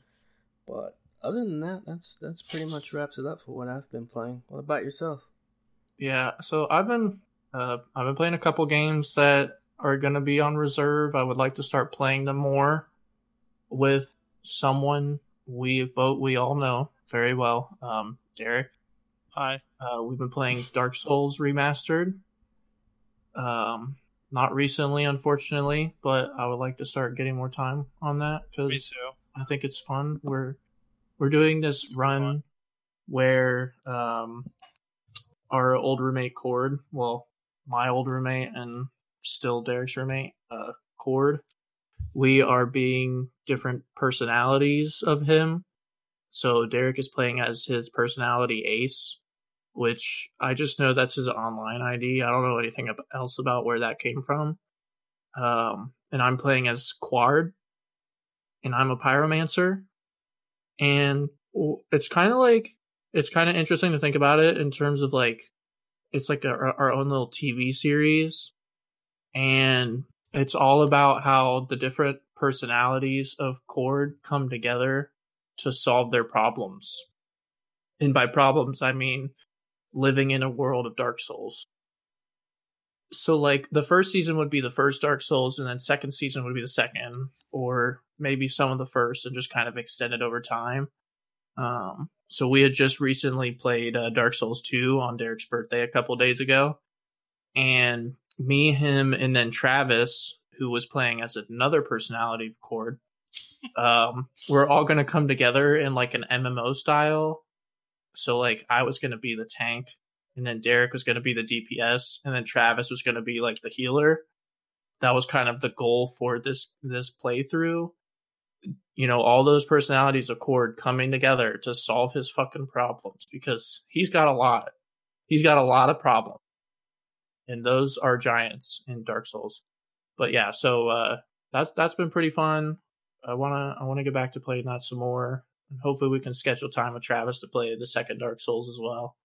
but other than that, that's that's pretty much wraps it up for what I've been playing. What about yourself? Yeah, so I've been uh, I've been playing a couple games that are going to be on reserve. I would like to start playing them more with someone we both we all know very well. Um, Derek. Hi. Uh, we've been playing Dark Souls Remastered. Um, not recently, unfortunately, but I would like to start getting more time on that because. I think it's fun. We're we're doing this run where um, our old roommate Cord, well, my old roommate and still Derek's roommate, uh, Cord, we are being different personalities of him. So Derek is playing as his personality Ace, which I just know that's his online ID. I don't know anything else about where that came from. Um, and I'm playing as Quard, and I'm a pyromancer. And it's kind of like it's kind of interesting to think about it in terms of like it's like a, our own little TV series, and it's all about how the different personalities of Cord come together to solve their problems. And by problems, I mean living in a world of Dark Souls. So, like, the first season would be the first Dark Souls, and then second season would be the second, or maybe some of the first, and just kind of extended over time. Um, so we had just recently played uh, Dark Souls 2 on Derek's birthday a couple days ago, and me, him, and then Travis, who was playing as another personality of Cord, [LAUGHS] um, we're all going to come together in like an MMO style. So like I was going to be the tank, and then Derek was going to be the DPS, and then Travis was going to be like the healer. That was kind of the goal for this this playthrough. You know, all those personalities accord coming together to solve his fucking problems because he's got a lot. He's got a lot of problems, and those are giants in Dark Souls. But yeah, so uh, that's that's been pretty fun. I wanna I wanna get back to playing that some more, and hopefully we can schedule time with Travis to play the second Dark Souls as well.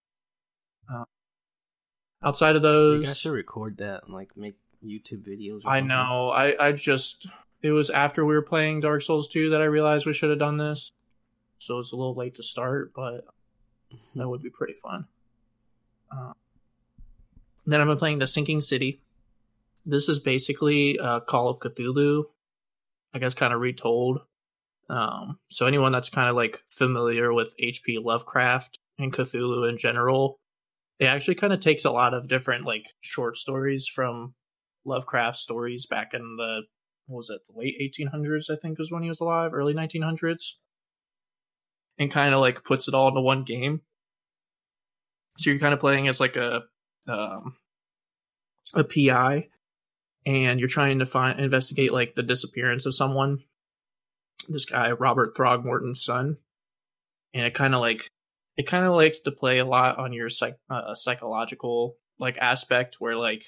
Uh, outside of those, You guys should record that and like make YouTube videos. Or I know I I just it was after we were playing Dark Souls two that I realized we should have done this, so it's a little late to start, but that would be pretty fun. Uh, then I've been playing The Sinking City. This is basically uh, Call of Cthulhu, I guess, kind of retold. Um, so anyone that's kind of like familiar with H.P. Lovecraft and Cthulhu in general, it actually kind of takes a lot of different like short stories from Lovecraft stories back in the what was it the late 1800s I think was when he was alive, early 1900s, and kind of like puts it all into one game. So you're kind of playing as like a um, a PI, and you're trying to find investigate like the disappearance of someone. This guy Robert Throgmorton's son, and it kind of like it kind of likes to play a lot on your psych uh, psychological like aspect where like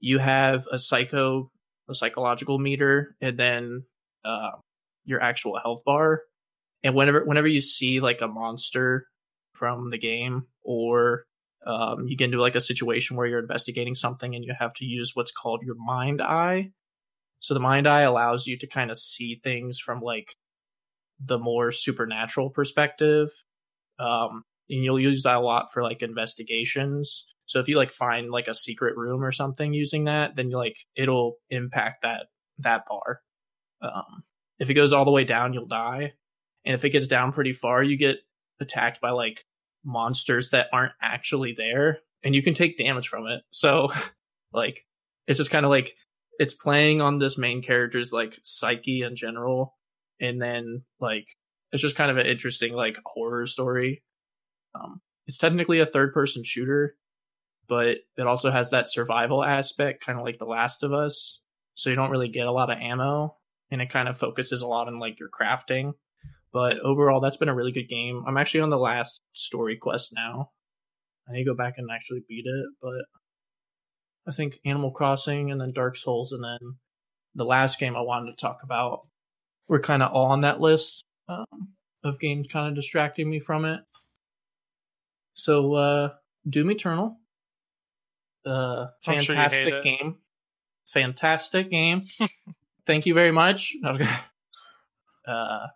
you have a psycho a psychological meter and then uh, your actual health bar. And whenever whenever you see like a monster from the game or um, you get into like a situation where you're investigating something and you have to use what's called your mind eye. So the mind eye allows you to kind of see things from like the more supernatural perspective. Um, and you'll use that a lot for like investigations so if you like find like a secret room or something using that then you like it'll impact that that bar. Um, if it goes all the way down you'll die. And if it gets down pretty far you get attacked by like monsters that aren't actually there and you can take damage from it. So [LAUGHS] like it's just kind of like it's playing on this main character's like psyche in general and then like it's just kind of an interesting like horror story. Um it's technically a third person shooter but it also has that survival aspect kind of like the last of us. So you don't really get a lot of ammo and it kind of focuses a lot on like your crafting. But overall that's been a really good game. I'm actually on the last story quest now. I need to go back and actually beat it but i think animal crossing and then dark souls and then the last game i wanted to talk about were kind of all on that list um, of games kind of distracting me from it. So uh doom eternal uh I'm sure fantastic it. game fantastic game [LAUGHS] thank you very much [LAUGHS] uh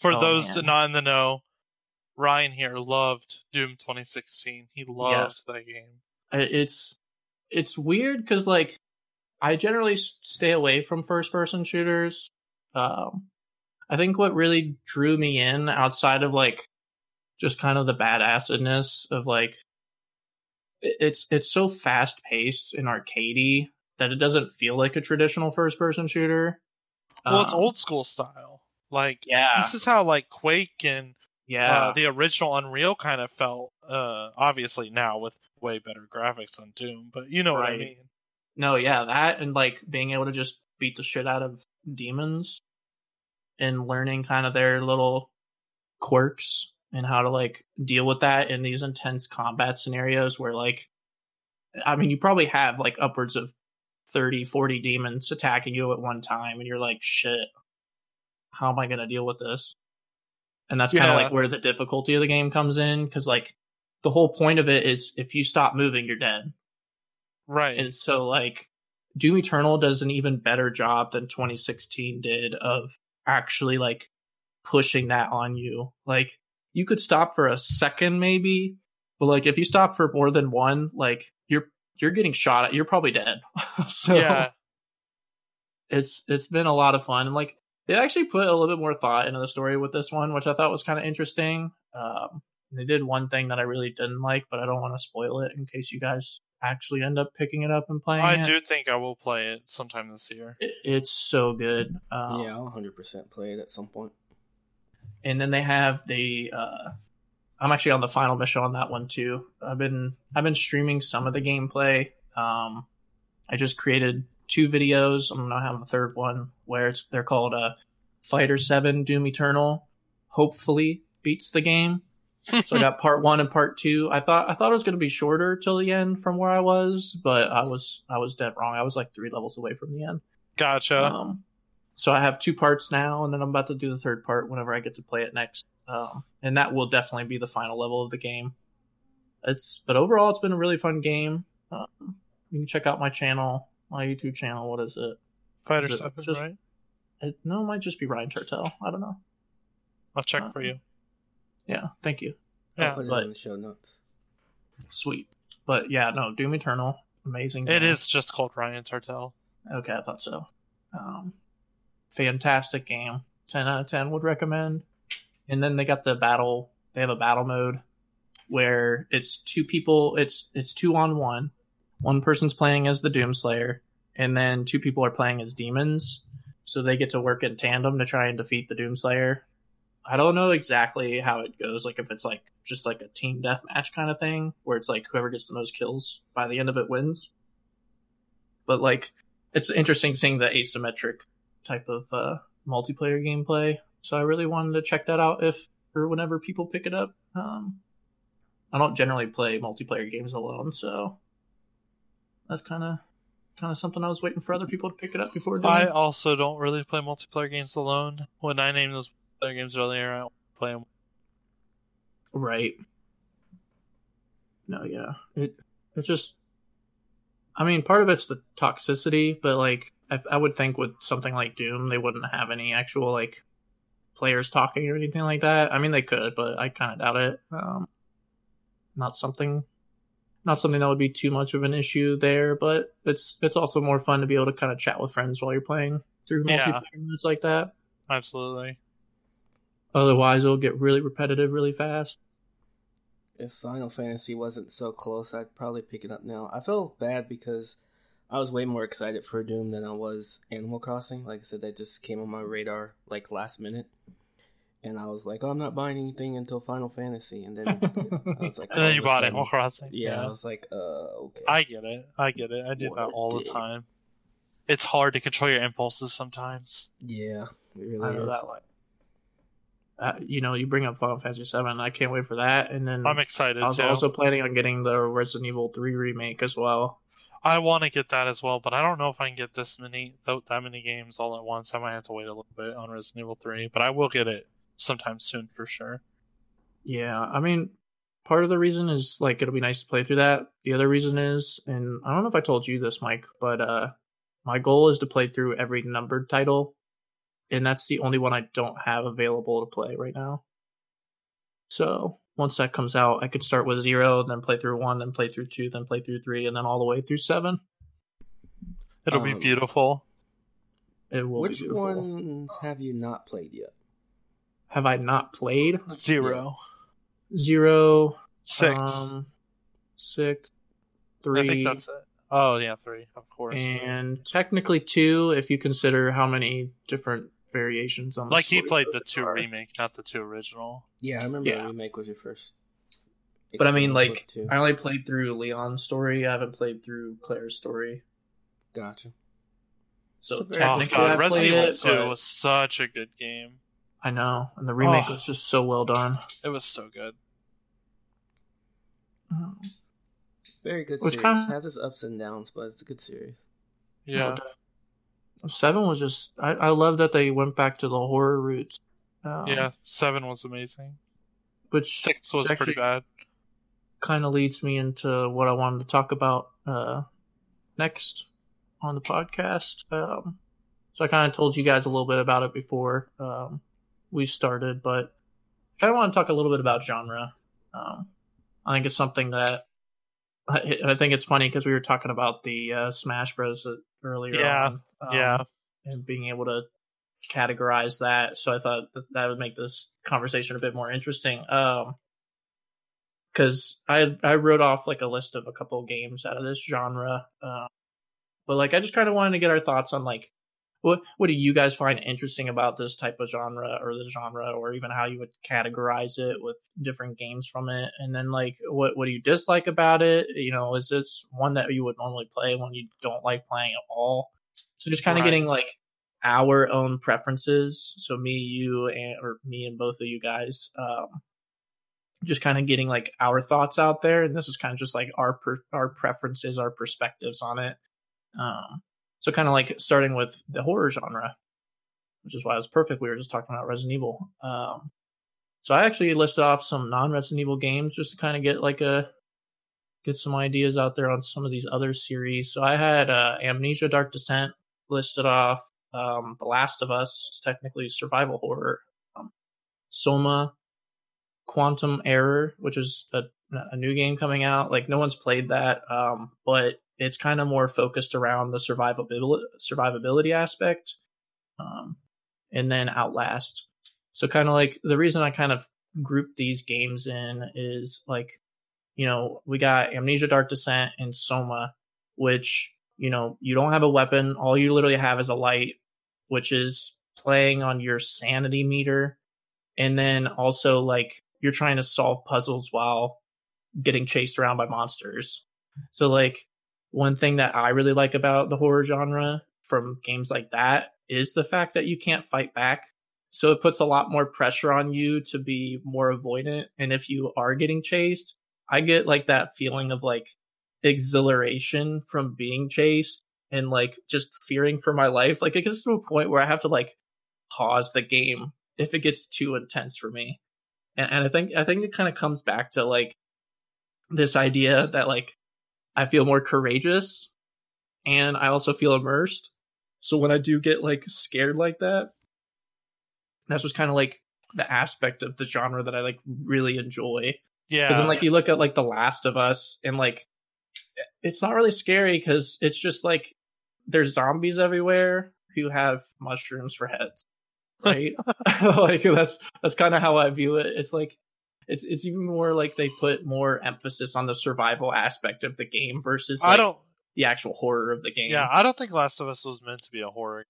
For Oh, those man. not in the know, Ryan here loved Doom 2016. He loves that game. It's it's weird because like I generally stay away from first person shooters. Um, I think what really drew me in outside of like just kind of the badassedness of like it's it's so fast paced and arcadey that it doesn't feel like a traditional first person shooter. Well, it's Um, old school style. Like Yeah, this is how like Quake and yeah, uh, the original Unreal kind of felt. Uh, obviously now with way better graphics than Doom, but you know what I mean. no, yeah, that and like being able to just beat the shit out of demons and learning kind of their little quirks and how to like deal with that in these intense combat scenarios where like I mean you probably have like upwards of 30 40 demons attacking you at one time and you're like shit how am I going to deal with this and that's kind of like where the difficulty of the game comes in cuz like the whole point of it is if you stop moving you're dead Right. and so like Doom Eternal does an even better job than 2016 did of actually like pushing that on you. Like you could stop for a second maybe, but like if you stop for more than one, like you're you're getting shot at, you're probably dead. [LAUGHS] so yeah. it's it's been a lot of fun and like they actually put a little bit more thought into the story with this one, which I thought was kind of interesting. Um, they did one thing that I really didn't like, but I don't want to spoil it in case you guys actually end up picking it up and playing I it. do think I will play it sometime this year. It- It's so good. Um, yeah, I'll 100% play it at some point. And then they have the. Uh, I'm actually on the final mission on that one too. I've been I've been streaming some of the gameplay. Um, I just created two videos. I'm gonna have a third one where it's they're called uh, Fighter Seven Doom Eternal. Hopefully beats the game. so I got [LAUGHS] part one and part two. I thought I thought it was gonna be shorter till the end from where I was, but I was I was dead wrong. I was like three levels away from the end. Gotcha. Um, so I have two parts now, and then I'm about to do the third part whenever I get to play it next. Um, and that will definitely be the final level of the game. It's but overall, it's been a really fun game. Um, you can check out my channel, my YouTube channel. What is it? Fighter is it Seven, just- right? it no, it might just be Ryan Turtel. I don't know. I'll check uh, for you. Yeah, thank you. I'll Yeah, put it but- in the show notes. Sweet. But yeah, no, Doom Eternal, amazing. It game. is just called Ryan Tartel. Okay, I thought so. Um, fantastic game. 10 out of 10 would recommend. And then they got the battle, they have a battle mode where it's two people, it's it's two on one. One person's playing as the Doomslayer and then two people are playing as demons. So they get to work in tandem to try and defeat the Doomslayer. I don't know exactly how it goes, like if it's like just like a team deathmatch kind of thing where it's like whoever gets the most kills by the end of it wins. But like it's interesting seeing the asymmetric type of uh, multiplayer gameplay. So I really wanted to check that out if or whenever people pick it up. Um, I don't generally play multiplayer games alone, so that's kind of kind of something I was waiting for other people to pick it up before doing. I also don't really play multiplayer games alone. When I named those multiplayer games earlier, I don't play them. Right. No, yeah. It it's just I mean, part of it's the toxicity, but like I, I would think with something like Doom, they wouldn't have any actual like players talking or anything like that. I mean, they could, but I kind of doubt it. Um, not something, not something that would be too much of an issue there. But it's it's also more fun to be able to kind of chat with friends while you're playing through Yeah. multiplayer modes like that. Absolutely. Otherwise, it'll get really repetitive really fast. If Final Fantasy wasn't so close, I'd probably pick it up now. I feel bad because I was way more excited for Doom than I was Animal Crossing. Like I said, that just came on my radar like last minute. And I was like, oh, I'm not buying anything until Final Fantasy. And then [LAUGHS] I was like, then you bought sudden- Animal Crossing. Yeah, I was like, uh, okay. I get it. I get it. I do What that all the time. It's hard to control your impulses sometimes. yeah, it really I know is. that one. Uh, you know, you bring up Final Fantasy Seven. I can't wait for that. And then I'm excited I was too. also planning on getting the Resident Evil Three remake as well. I want to get that as well, but I don't know if I can get this many that many games all at once. I might have to wait a little bit on Resident Evil 3, but I will get it sometime soon for sure. Yeah, I mean, part of the reason is like it'll be nice to play through that. The other reason is, and I don't know if I told you this, Mike, but uh, my goal is to play through every numbered title, and that's the only one I don't have available to play right now. So once that comes out, I could start with zero, then play through one, then play through two, then play through three, and then all the way through seven. It'll be Um, beautiful. It will Which be beautiful. ones have you not played yet? have I not played? Zero. Zero, Six. um, six, three, I think that's it. Oh yeah, three. Of course. and technically two if you consider how many different variations on the like he played the modes two are. remake, not the two original. Yeah, I remember Yeah. the remake was your first. But I mean, like, two. I only played through Leon's story. I haven't played through Claire's story. gotcha. So It's a Oh technically, god, Resident Evil it. Two but was such a good game. I know, and the remake Oh. was just so well done. It was so good. Um, Very good Which series. kinda- Has its ups and downs, but it's a good series. Yeah. Seven was just. I, I love that they went back to the horror roots. Um, yeah. Seven was amazing. Which Six was pretty bad. kind of leads me into what I wanted to talk about uh, next on the podcast. Um, so I kind of told you guys a little bit about it before um, we started, but I kind of want to talk a little bit about genre. Um, I think it's something that I, I think it's funny because we were talking about the uh, Smash Bros. earlier. Yeah, on, um, yeah. and being able to categorize that. So I thought that, that would make this conversation a bit more interesting. Um, because I I wrote off like a list of a couple of games out of this genre, uh, but like I just kind of wanted to get our thoughts on like what what do you guys find interesting about this type of genre or this genre, or even how you would categorize it with different games from it, and then like what what do you dislike about it? You know, is this one that you would normally play when you don't like playing at all? So just kind of Right. getting like our own preferences. So me, you, and or me and both of you guys. Um, just kind of getting like our thoughts out there, and this is kind of just like our per- our preferences, our perspectives on it. Um, so kind of like starting with the horror genre, which is why it was perfect. We were just talking about Resident Evil. Um, so I actually listed off some non-Resident Evil games just to kind of get like a get some ideas out there on some of these other series. So I had uh, Amnesia: Dark Descent listed off. Um, the Last of Us is technically survival horror. Um, Soma, Quantum Error, which is a, a new game coming out. Like no one's played that, um, but it's kind of more focused around the survivability survivability aspect. Um, and then Outlast. So kind of like the reason I kind of group these games in is like, you know, we got Amnesia Dark Descent and Soma, which, you know, you don't have a weapon. All you literally have is a light, which is playing on your sanity meter. And then also like you're trying to solve puzzles while getting chased around by monsters. So like one thing that I really like about the horror genre from games like that is the fact that you can't fight back. So it puts a lot more pressure on you to be more avoidant. And if you are getting chased, I get like that feeling of like exhilaration from being chased and like just fearing for my life. Like it gets to a point where I have to like pause the game if it gets too intense for me. And, and I think I think it kind of comes back to like this idea that like I feel more courageous and I also feel immersed. So when I do get like scared like that, that's just kind of like the aspect of the genre that I like really enjoy. Yeah. Because then like you look at like The Last of Us and like it's not really scary because it's just like there's zombies everywhere who have mushrooms for heads. Right? [LAUGHS] [LAUGHS] like that's that's kind of how I view it. It's like it's it's even more like they put more emphasis on the survival aspect of the game versus I don't. the actual horror of the game. Yeah, I don't think Last of Us was meant to be a horror.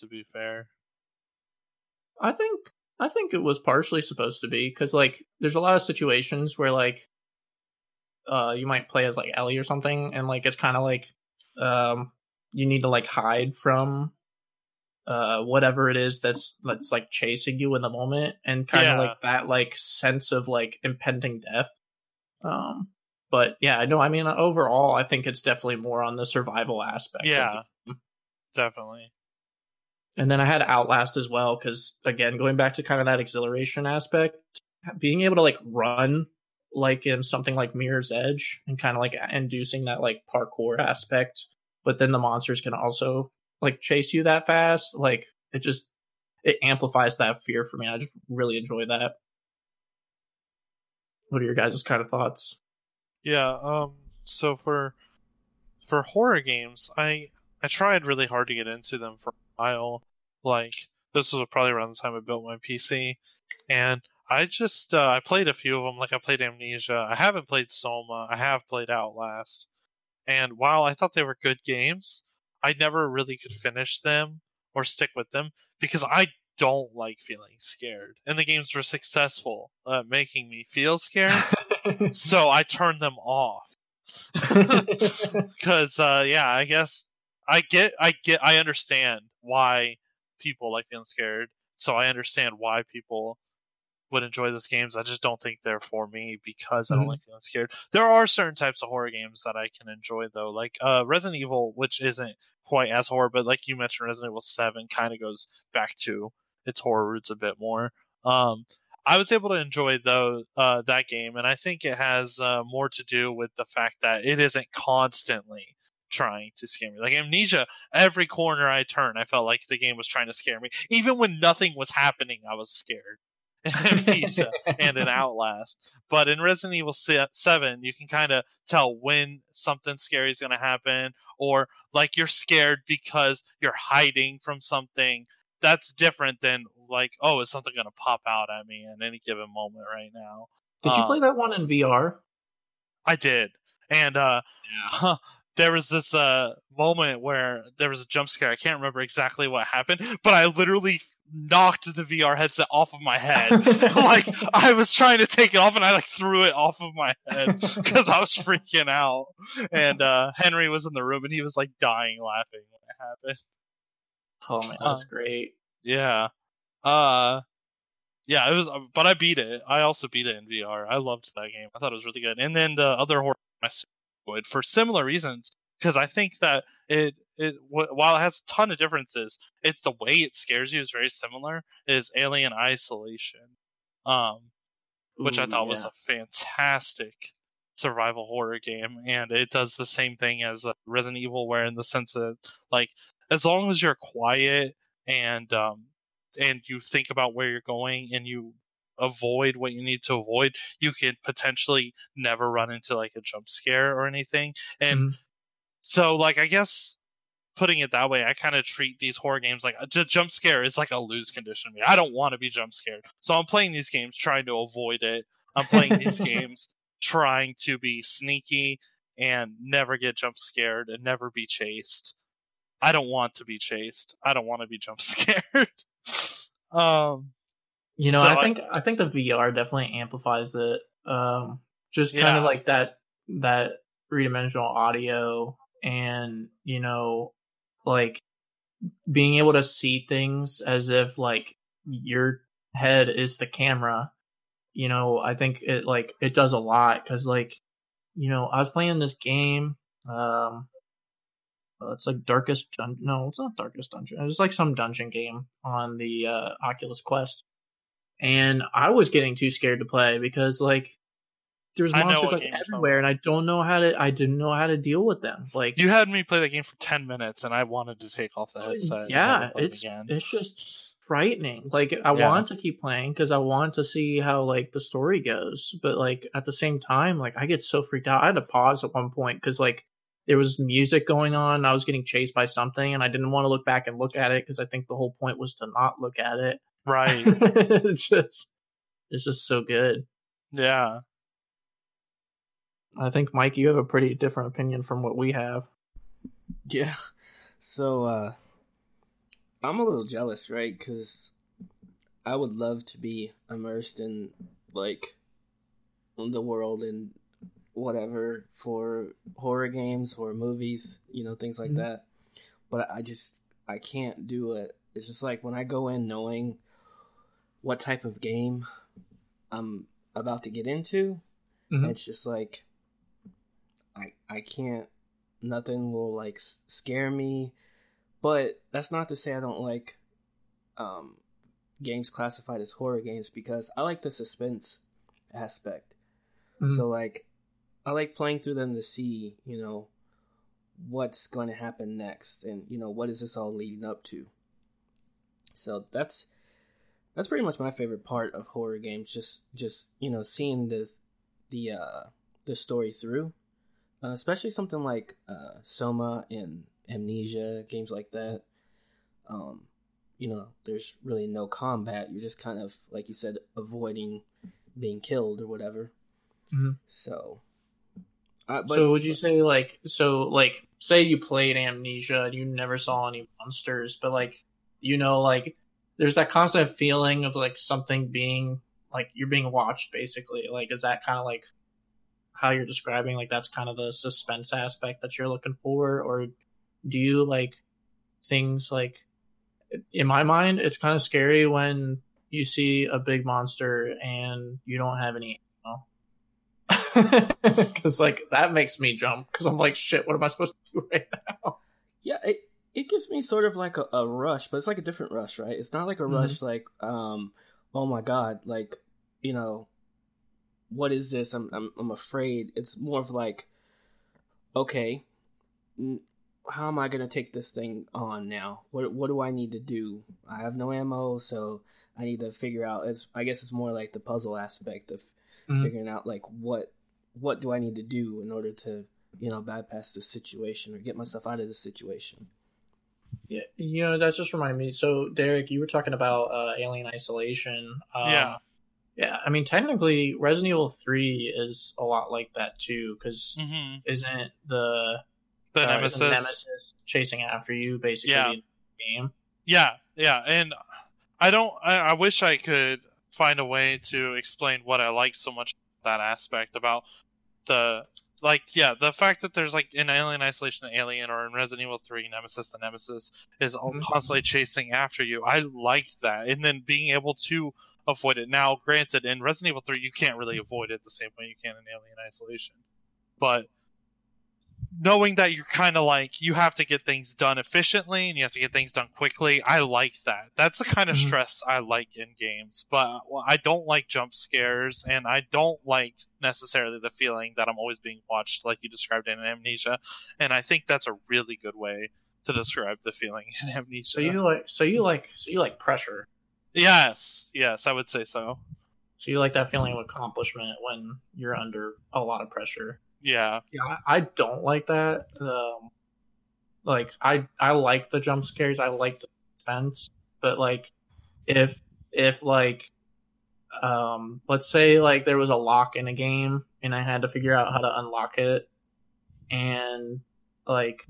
To be fair. I think I think it was partially supposed to be because like there's a lot of situations where like uh you might play as like Ellie or something and like it's kind of like um you need to like hide from uh whatever it is that's that's like chasing you in the moment and kind of Yeah. like that like sense of like impending death um but yeah I know I mean overall I think it's definitely more on the survival aspect Yeah. Definitely. and then I had Outlast as well because again, going back to kind of that exhilaration aspect, being able to like run like in something like Mirror's Edge and kind of like inducing that like parkour aspect, but then the monsters can also like chase you that fast. Like it just it amplifies that fear for me. I just really enjoy that. What are your guys' kind of thoughts? Yeah. Um. So for for horror games, I I tried really hard to get into them for a while. Like this was probably around the time I built my PC, and I just uh, I played a few of them. Like I played Amnesia. I haven't played Soma. I have played Outlast, and while I thought they were good games, I never really could finish them or stick with them because I don't like feeling scared, and the games were successful at making me feel scared. [LAUGHS] so I turned them off [LAUGHS] because uh, yeah, I guess I get I get I understand why people like being scared. So I understand why people would enjoy those games. I just don't think they're for me because I don't Mhm. like being scared. There are certain types of horror games that I can enjoy though, like uh, Resident Evil, which isn't quite as horror, but like you mentioned, Resident Evil Seven kind of goes back to its horror roots a bit more. Um, I was able to enjoy though uh, that game, and I think it has uh, more to do with the fact that it isn't constantly trying to scare me. Like Amnesia, every corner I turn, I felt like the game was trying to scare me. Even when nothing was happening, I was scared. [LAUGHS] In Amnesia and an Outlast. But in Resident Evil 7, you can kind of tell when something scary is going to happen, or like you're scared because you're hiding from something. That's different than like, oh, is something going to pop out at me at any given moment right now? Did you Uh, play that one in VR? I did. And uh [LAUGHS] there was this uh moment where there was a jump scare. I can't remember exactly what happened, but I literally knocked the VR headset off of my head. [LAUGHS] like I was trying to take it off and I like threw it off of my head [LAUGHS] because I was freaking out. And uh Henry was in the room and he was like dying laughing when it happened. Oh man, that's Um, great. Yeah. Uh yeah, it was but I beat it. I also beat it in VR. I loved that game. I thought it was really good. And then the other horror I enjoyed for similar reasons because I think that it it wh- while it has a ton of differences, it's the way it scares you is very similar. Is Alien Isolation, um, which I Ooh, thought was a fantastic survival horror game, and it does the same thing as uh, Resident Evil, where in the sense that like as long as you're quiet and um and you think about where you're going and you avoid what you need to avoid, you could potentially never run into like a jump scare or anything. And Mhm. so like I guess putting it that way, I kind of treat these horror games like a jump scare is like a lose condition to me. I don't want to be jump scared. So I'm playing these games trying to avoid it. I'm playing these [LAUGHS] games trying to be sneaky and never get jump scared and never be chased. I don't want to be chased. I don't want to be jump [LAUGHS] scared. um You know, So I I- think I think the VR definitely amplifies it. Um, just kind Yeah. of like that that three dimensional audio, and you know, like being able to see things as if like your head is the camera. You know, I think it like it does a lot because like you know I was playing this game. Um, uh, it's like Darkest Dun- No, it's not Darkest Dungeon. It's like some dungeon game on the uh, Oculus Quest, and I was getting too scared to play because like there's monsters like game you're talking everywhere, and I don't know how to. I didn't know how to deal with them. Like you had me play that game for 10 minutes and I wanted to take off the headset. yeah, it it's again. it's just frightening. Like I Yeah. want to keep playing because I want to see how like the story goes, but like at the same time, like I get so freaked out. I had to pause at one point because like there was music going on. I was getting chased by something, and I didn't want to look back and look at it because I think the whole point was to not look at it. Right. [LAUGHS] it's just it's just so good. yeah. I think Mike, you have a pretty different opinion from what we have. Yeah. So uh I'm a little jealous, right? Cuz I would love to be immersed in like the world and whatever for horror games, horror movies, you know, things like Mhm. that. But I just I can't do it. It's just like when I go in knowing what type of game I'm about to get into, Mhm. it's just like I I can't nothing will like scare me but that's not to say I don't like um games classified as horror games because I like the suspense aspect Mhm. so like I like playing through them to see you know what's going to happen next and you know what is this all leading up to so that's that's pretty much my favorite part of horror games just just you know seeing the the uh the story through uh, especially something like uh, Soma and Amnesia, games like that. Um, you know, there's really no combat. You're just kind of, like you said, avoiding being killed or whatever. Mhm. So, uh, but, so would you say like so like say you played Amnesia and you never saw any monsters, but like you know like there's that constant feeling of like something being like you're being watched basically. Like is that kind of like how you're describing like that's kind of the suspense aspect that you're looking for? Or do you like things like in my mind it's kind of scary when you see a big monster and you don't have any because [LAUGHS] like that makes me jump because i'm like shit what am i supposed to do right now? Yeah, it, it gives me sort of like a, a rush, but it's like a different rush, right? It's not like a Mhm. rush like, um, oh my god, like you know, what is this? I'm I'm I'm afraid. It's more of like, okay, n- how am I gonna take this thing on now? What what do I need to do? I have no ammo, so I need to figure out. It's I guess it's more like the puzzle aspect of Mhm. figuring out like what what do I need to do in order to you know bypass this situation or get myself out of this situation. Yeah, you know that just reminded me. So, Derek, you were talking about uh, Alien Isolation. Um, Yeah. yeah. I mean, technically, Resident Evil Three is a lot like that too, because hmm isn't the The uh, nemesis. Nemesis chasing after you basically Yeah. in the game? Yeah, yeah, and I don't. I, I wish I could find a way to explain what I like so much that aspect about the like. Yeah, the fact that there's like in Alien Isolation, the alien, or in Resident Evil Three, Nemesis, the Nemesis is all Mhm. constantly chasing after you. I liked that, and then being able to avoid it. Now, granted, in Resident Evil Three, you can't really avoid it the same way you can in Alien Isolation, but knowing that you're kind of like you have to get things done efficiently and you have to get things done quickly i like that that's the kind of Mhm. stress i like in games but well, i don't like jump scares and i don't like necessarily the feeling that i'm always being watched like you described in amnesia and i think that's a really good way to describe the feeling in [LAUGHS] amnesia So you like, so you like, so you like pressure. yes yes i would say so So you like that feeling of accomplishment when you're under a lot of pressure. Yeah Yeah, I, I don't like that. Um, like I I like the jump scares. I like the suspense, but like if if like um let's say like there was a lock in a game and I had to figure out how to unlock it, and like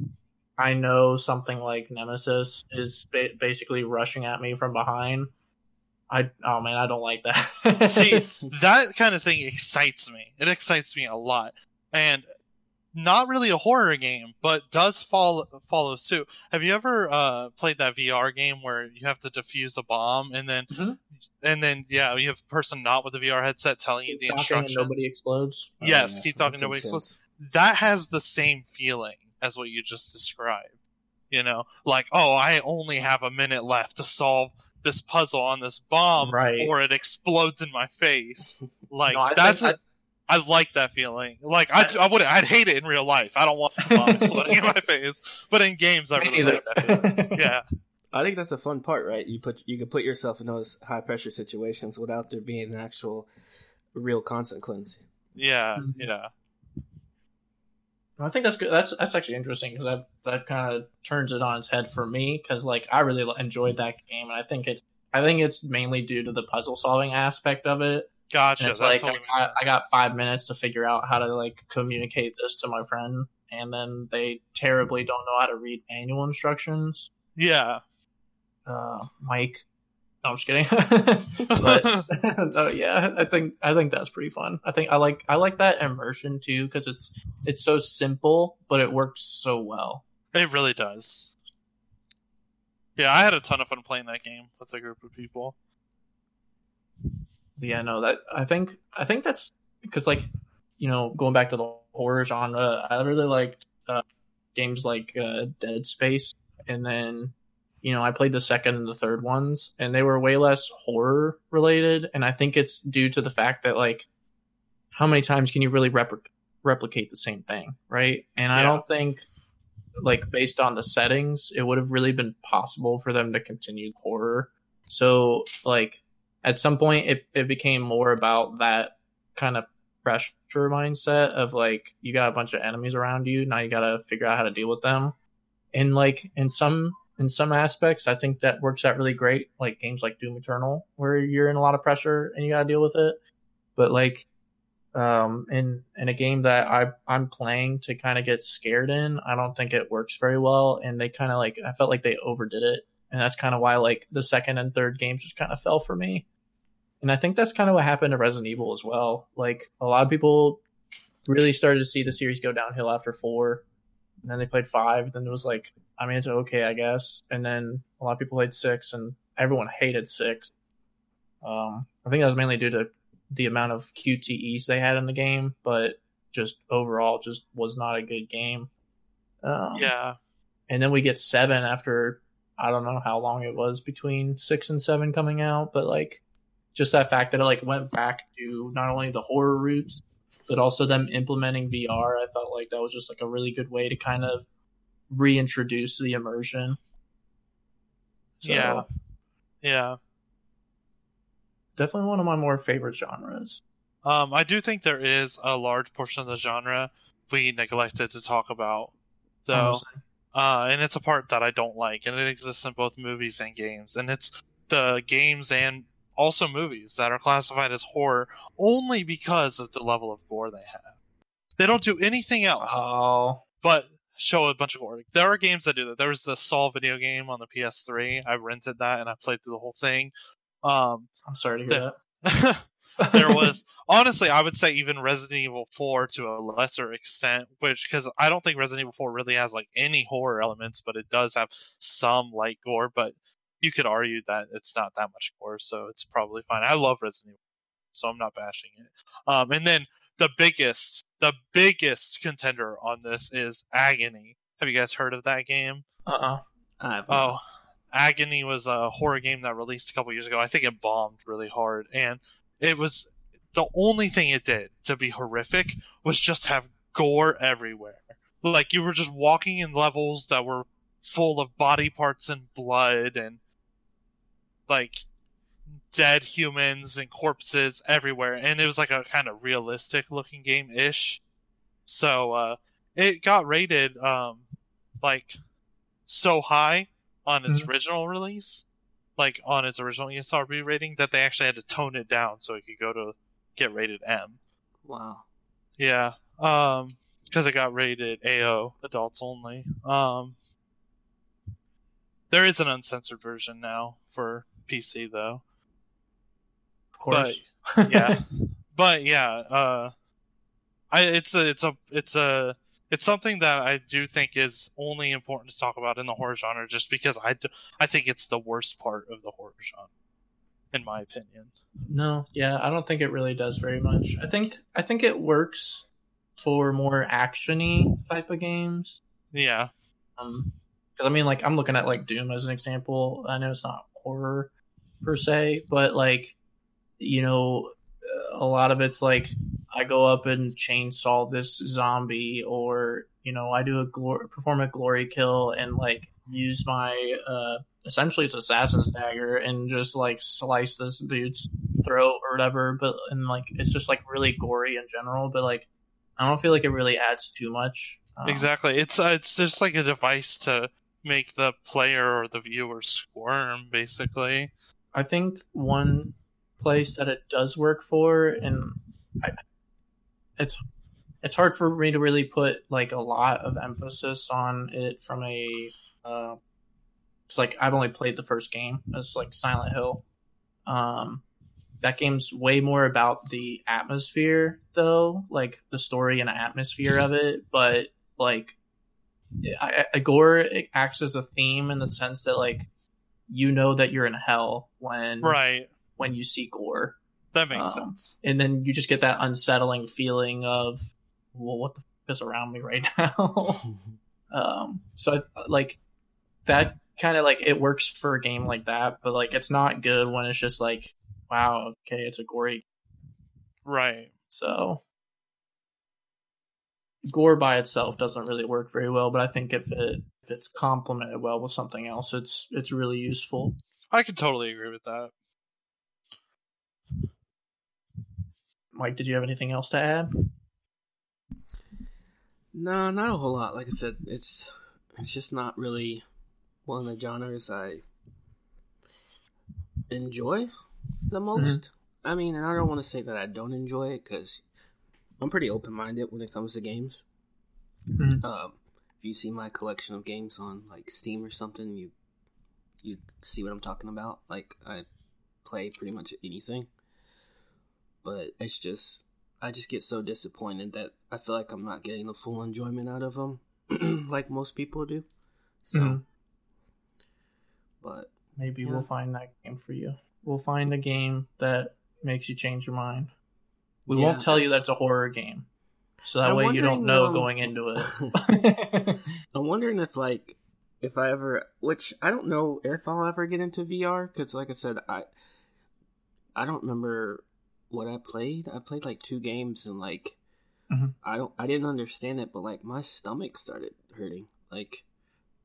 I know something like Nemesis is ba- basically rushing at me from behind. I oh man, I don't like that. See, [LAUGHS] that kind of thing excites me. It excites me a lot. And not really a horror game, but does follow follow suit. Have you ever uh, played that VR game where you have to defuse a bomb and then Mhm. and then yeah, you have a person not with a VR headset telling you the Talking and instructions. nobody explodes. Oh, Yes, yeah, keep talking, that's nobody intense. That has the same feeling as what you just described. You know, like oh, I only have a minute left to solve this puzzle on this bomb, Right. or it explodes in my face. [LAUGHS] Like No, that's think- I like that feeling. Like I, I would I'd hate it in real life. I don't want the bomb exploding in my face. But in games, I really like that. Feeling. [LAUGHS] Yeah, I think that's a fun part, right? You put you can put yourself in those high pressure situations without there being an actual real consequence. yeah, Mhm. yeah, I think that's good. That's that's actually interesting because that that kind of turns it on its head for me because like I really enjoyed that game and I think it's I think it's mainly due to the puzzle solving aspect of it. Gotcha. And it's like totally I, sense. I got five minutes to figure out how to like communicate this to my friend, and then they terribly don't know how to read manual instructions. yeah. Uh, Mike, no, I'm just kidding. [LAUGHS] but [LAUGHS] no, yeah, I think I think that's pretty fun. I think I like I like that immersion too because it's it's so simple, but it works so well. it really does. Yeah, I had a ton of fun playing that game with a group of people. Yeah, no, that I think I think that's because like you know going back to the horror genre, I really liked uh, games like uh, Dead Space, and then you know I played the second and the third ones, and they were way less horror related, and I think it's due to the fact that like how many times can you really repli- replicate the same thing, right? And I don't think like based on the settings, it would have really been possible for them to continue horror. So like at some point it, it became more about that kind of pressure mindset of like you got a bunch of enemies around you now you got to figure out how to deal with them and like in some in some aspects, I think that works out really great. Like games like Doom Eternal, where you're in a lot of pressure and you gotta deal with it. But like um, in in a game that I I'm playing to kind of get scared in, I don't think it works very well. And they kind of like I felt like they overdid it, and that's kind of why like the second and third games just kind of fell for me. And I think that's kind of what happened to Resident Evil as well. Like a lot of people really started to see the series go downhill after four, and then they played five. Then it was like, I mean, it's okay, I guess. And then a lot of people played six, and everyone hated six. Um, I think that was mainly due to the amount of QTEs they had in the game, but just overall, just was not a good game. Um, yeah. And then we get seven after I don't know how long it was between six and seven coming out, but like just that fact that it like went back to not only the horror roots, but also them implementing VR. I felt like that was just like a really good way to kind of reintroduce the immersion. So, yeah. Yeah. Definitely one of my more favorite genres. Um, I do think there is a large portion of the genre we neglected to talk about, though. Uh, and it's a part that I don't like, and it exists in both movies and games. And it's the games and also movies that are classified as horror only because of the level of gore they have. They don't do anything else Oh, but show a bunch of gore. There are games that do that. There was the Saw video game on the PS3. I rented that and I played through the whole thing. Um, I'm sorry to hear that. [LAUGHS] there [LAUGHS] was honestly i would say even resident evil 4 to a lesser extent which because i don't think resident evil 4 really has like any horror elements but it does have some light gore but you could argue that it's not that much gore so it's probably fine i love resident evil so i'm not bashing it um and then the biggest the biggest contender on this is agony have you guys heard of that game Uh-uh. I have Oh, Agony was a horror game that released a couple years ago. I think it bombed really hard, and it was the only thing it did to be horrific was just have gore everywhere. Like you were just walking in levels that were full of body parts and blood and like dead humans and corpses everywhere, and it was like a kind of realistic looking game ish. So uh, it got rated um, like so high on its Mhm. original release, like on its original ESRB rating, that they actually had to tone it down so it could go to get rated M. wow. Yeah, um, because it got rated AO, adults only. Um, there is an uncensored version now for PC though. Of course. yeah, [LAUGHS] but yeah, uh, I it's a it's a it's a it's something that I do think is only important to talk about in the horror genre, just because I do, I think it's the worst part of the horror genre, in my opinion. No, yeah, I don't think it really does very much. I think I think it works for more actiony type of games. Yeah, Um, because I mean, like I'm looking at like Doom as an example. I know it's not horror per se, but like you know, a lot of it's like I go up and chainsaw this zombie, or you know, I do a perform a glory kill and like use my uh essentially it's assassin's dagger and just like slice this dude's throat or whatever. But and like it's just like really gory in general, but like I don't feel like it really adds too much. Um, exactly. It's uh, it's just like a device to make the player or the viewer squirm, basically. I think one place that it does work for, and I, it's it's hard for me to really put like a lot of emphasis on it from a. Uh, it's like I've only played the first game. It's like Silent Hill. Um, that game's way more about the atmosphere, though, like the story and atmosphere of it. But like, I, I, gore it acts as a theme in the sense that like you know that you're in hell when Right. when you see gore, That makes Um, sense. and then you just get that unsettling feeling of, well, what the f- is around me right [LAUGHS] now? [LAUGHS] um, so I, like that kind of like it works for a game like that, but like it's not good when it's just like, wow, okay, it's a gory. Right. So gore by itself doesn't really work very well, but I think if it if it's complemented well with something else, it's it's really useful. I can totally agree with that. Mike, did you have anything else to add? No, not a whole lot. Like I said, it's it's just not really one of the genres I enjoy the mm-hmm. most. I mean, and I don't want to say that I don't enjoy it because I'm pretty open minded when it comes to games. Mhm. Um, if you see my collection of games on like Steam or something, you you see what I'm talking about. Like I play pretty much anything, but it's just I just get so disappointed that I feel like I'm not getting the full enjoyment out of them, [CLEARS THROAT] like most people do. So, Mhm. but Maybe Yeah. we'll find that game for you. We'll find the game that makes you change your mind. We Yeah. won't tell you that it's a horror game. So that I'm way you don't know um, going into it. [LAUGHS] I'm wondering if like if I ever, which I don't know if I'll ever get into VR because, like I said, I I don't remember what I played. I played like two games and like Mhm. I don't I didn't understand it, but like my stomach started hurting. Like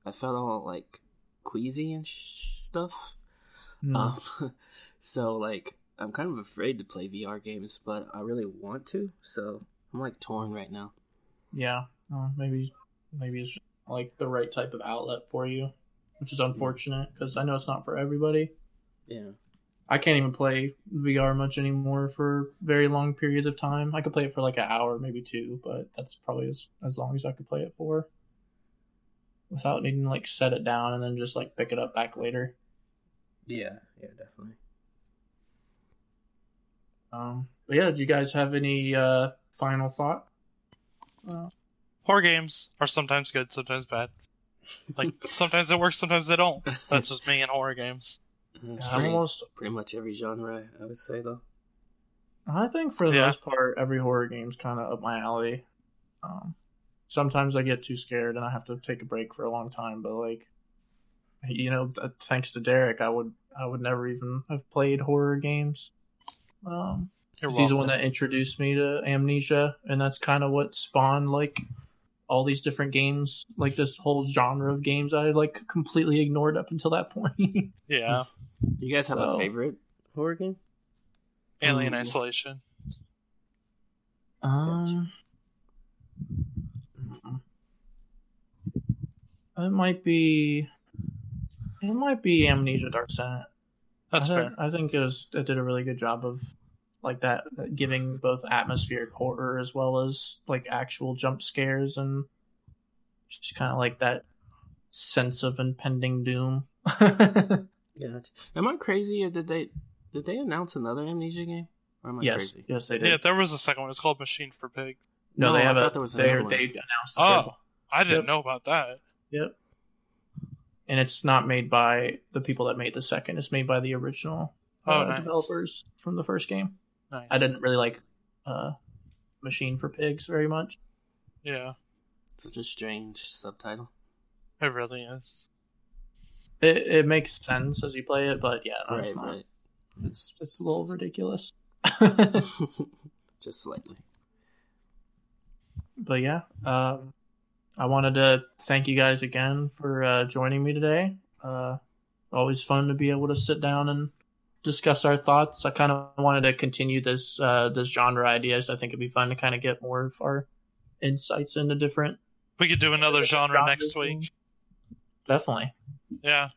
I felt all like queasy and sh- stuff. Hmm. Um, [LAUGHS] so like I'm kind of afraid to play VR games, but I really want to. So I'm like torn right now. yeah. Oh, maybe maybe it's like the right type of outlet for you, which is unfortunate because I know it's not for everybody. Yeah. I can't even play VR much anymore for very long periods of time. I could play it for like an hour, maybe two, but that's probably as, as long as I could play it for. Without needing to like set it down and then just like pick it up back later. Yeah. Yeah. Definitely. Um but yeah, do you guys have any uh final thought? Uh, Horror games are sometimes good, sometimes bad. Like [LAUGHS] sometimes it works, sometimes they don't. That's just me in horror games. It's pretty, almost pretty much every genre, I would say, though. I think for the Yeah. most part, every horror game's kind of up my alley. Um, sometimes I get too scared and I have to take a break for a long time. But like, you know, thanks to Derek, I would I would never even have played horror games. Um, You're he's the one that introduced me to Amnesia, and that's kind of what spawned like all these different games, like this whole genre of games I like completely ignored up until that [LAUGHS] point. Yeah. You guys have a favorite horror game? Alien Ooh. Isolation. Um, it might be. It might be Amnesia Dark Descent. That's I fair. think, I think it was. It did a really good job of, like that, that giving both atmospheric horror as well as like actual jump scares and just kind of like that sense of impending doom. [LAUGHS] Yeah. Am I crazy or did they did they announce another Amnesia game? Or am I yes, crazy? yes, they did. Yeah, there was a second one. It's called Machine for Pig. no, No, they I have a. there was they another one. they announced. a third oh, one. Oh, I didn't Yep. know about that. Yep. And it's not made by the people that made the second. It's made by the original Oh, uh, nice. developers from the first game. Nice. I didn't really like uh, Machine for Pigs very much. Yeah, Such a strange subtitle. it really is. It, it makes sense as you play it, but yeah, no, it's not. right. It's it's a little ridiculous. [LAUGHS] [LAUGHS] Just slightly. but yeah, um, I wanted to thank you guys again for uh, joining me today. Uh, always fun to be able to sit down and discuss our thoughts. I kind of wanted to continue this uh, this genre ideas. I think it'd be fun to kind of get more of our insights into different. We could do another genre next week. Definitely. Yeah.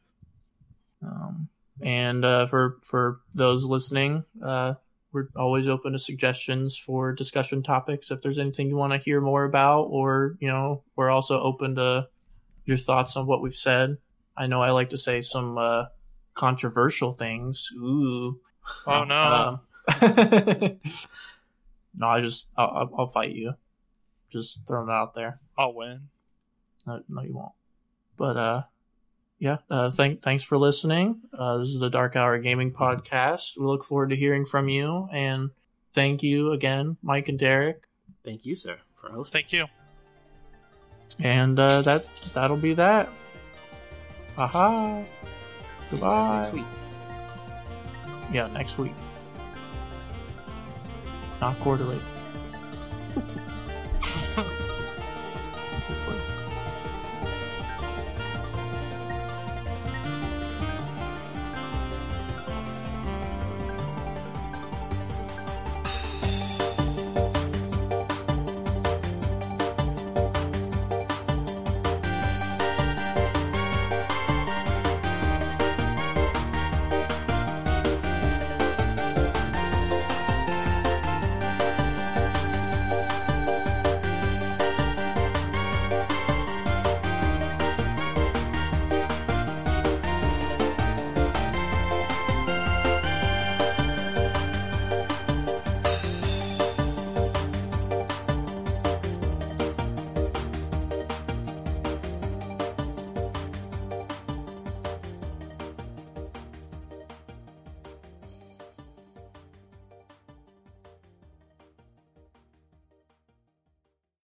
Um, and uh, for for those listening, uh, we're always open to suggestions for discussion topics. If there's anything you want to hear more about, or you know, we're also open to your thoughts on what we've said. I know I like to say some uh, controversial things. Ooh. Oh no. [LAUGHS] Um, [LAUGHS] no, I just I'll, I'll- fight you. Just throwing it out there. I'll win. No, no, you won't. But uh, yeah. Uh, thank thanks for listening. Uh, this is the Dark Hour Gaming Podcast. We look forward to hearing from you, and thank you again, Mike and Derek. Thank you, sir, for hosting. Thank you. And uh, that that'll be that. Aha. See you guys Goodbye. next week. Yeah, next week. Not quarterly. [LAUGHS]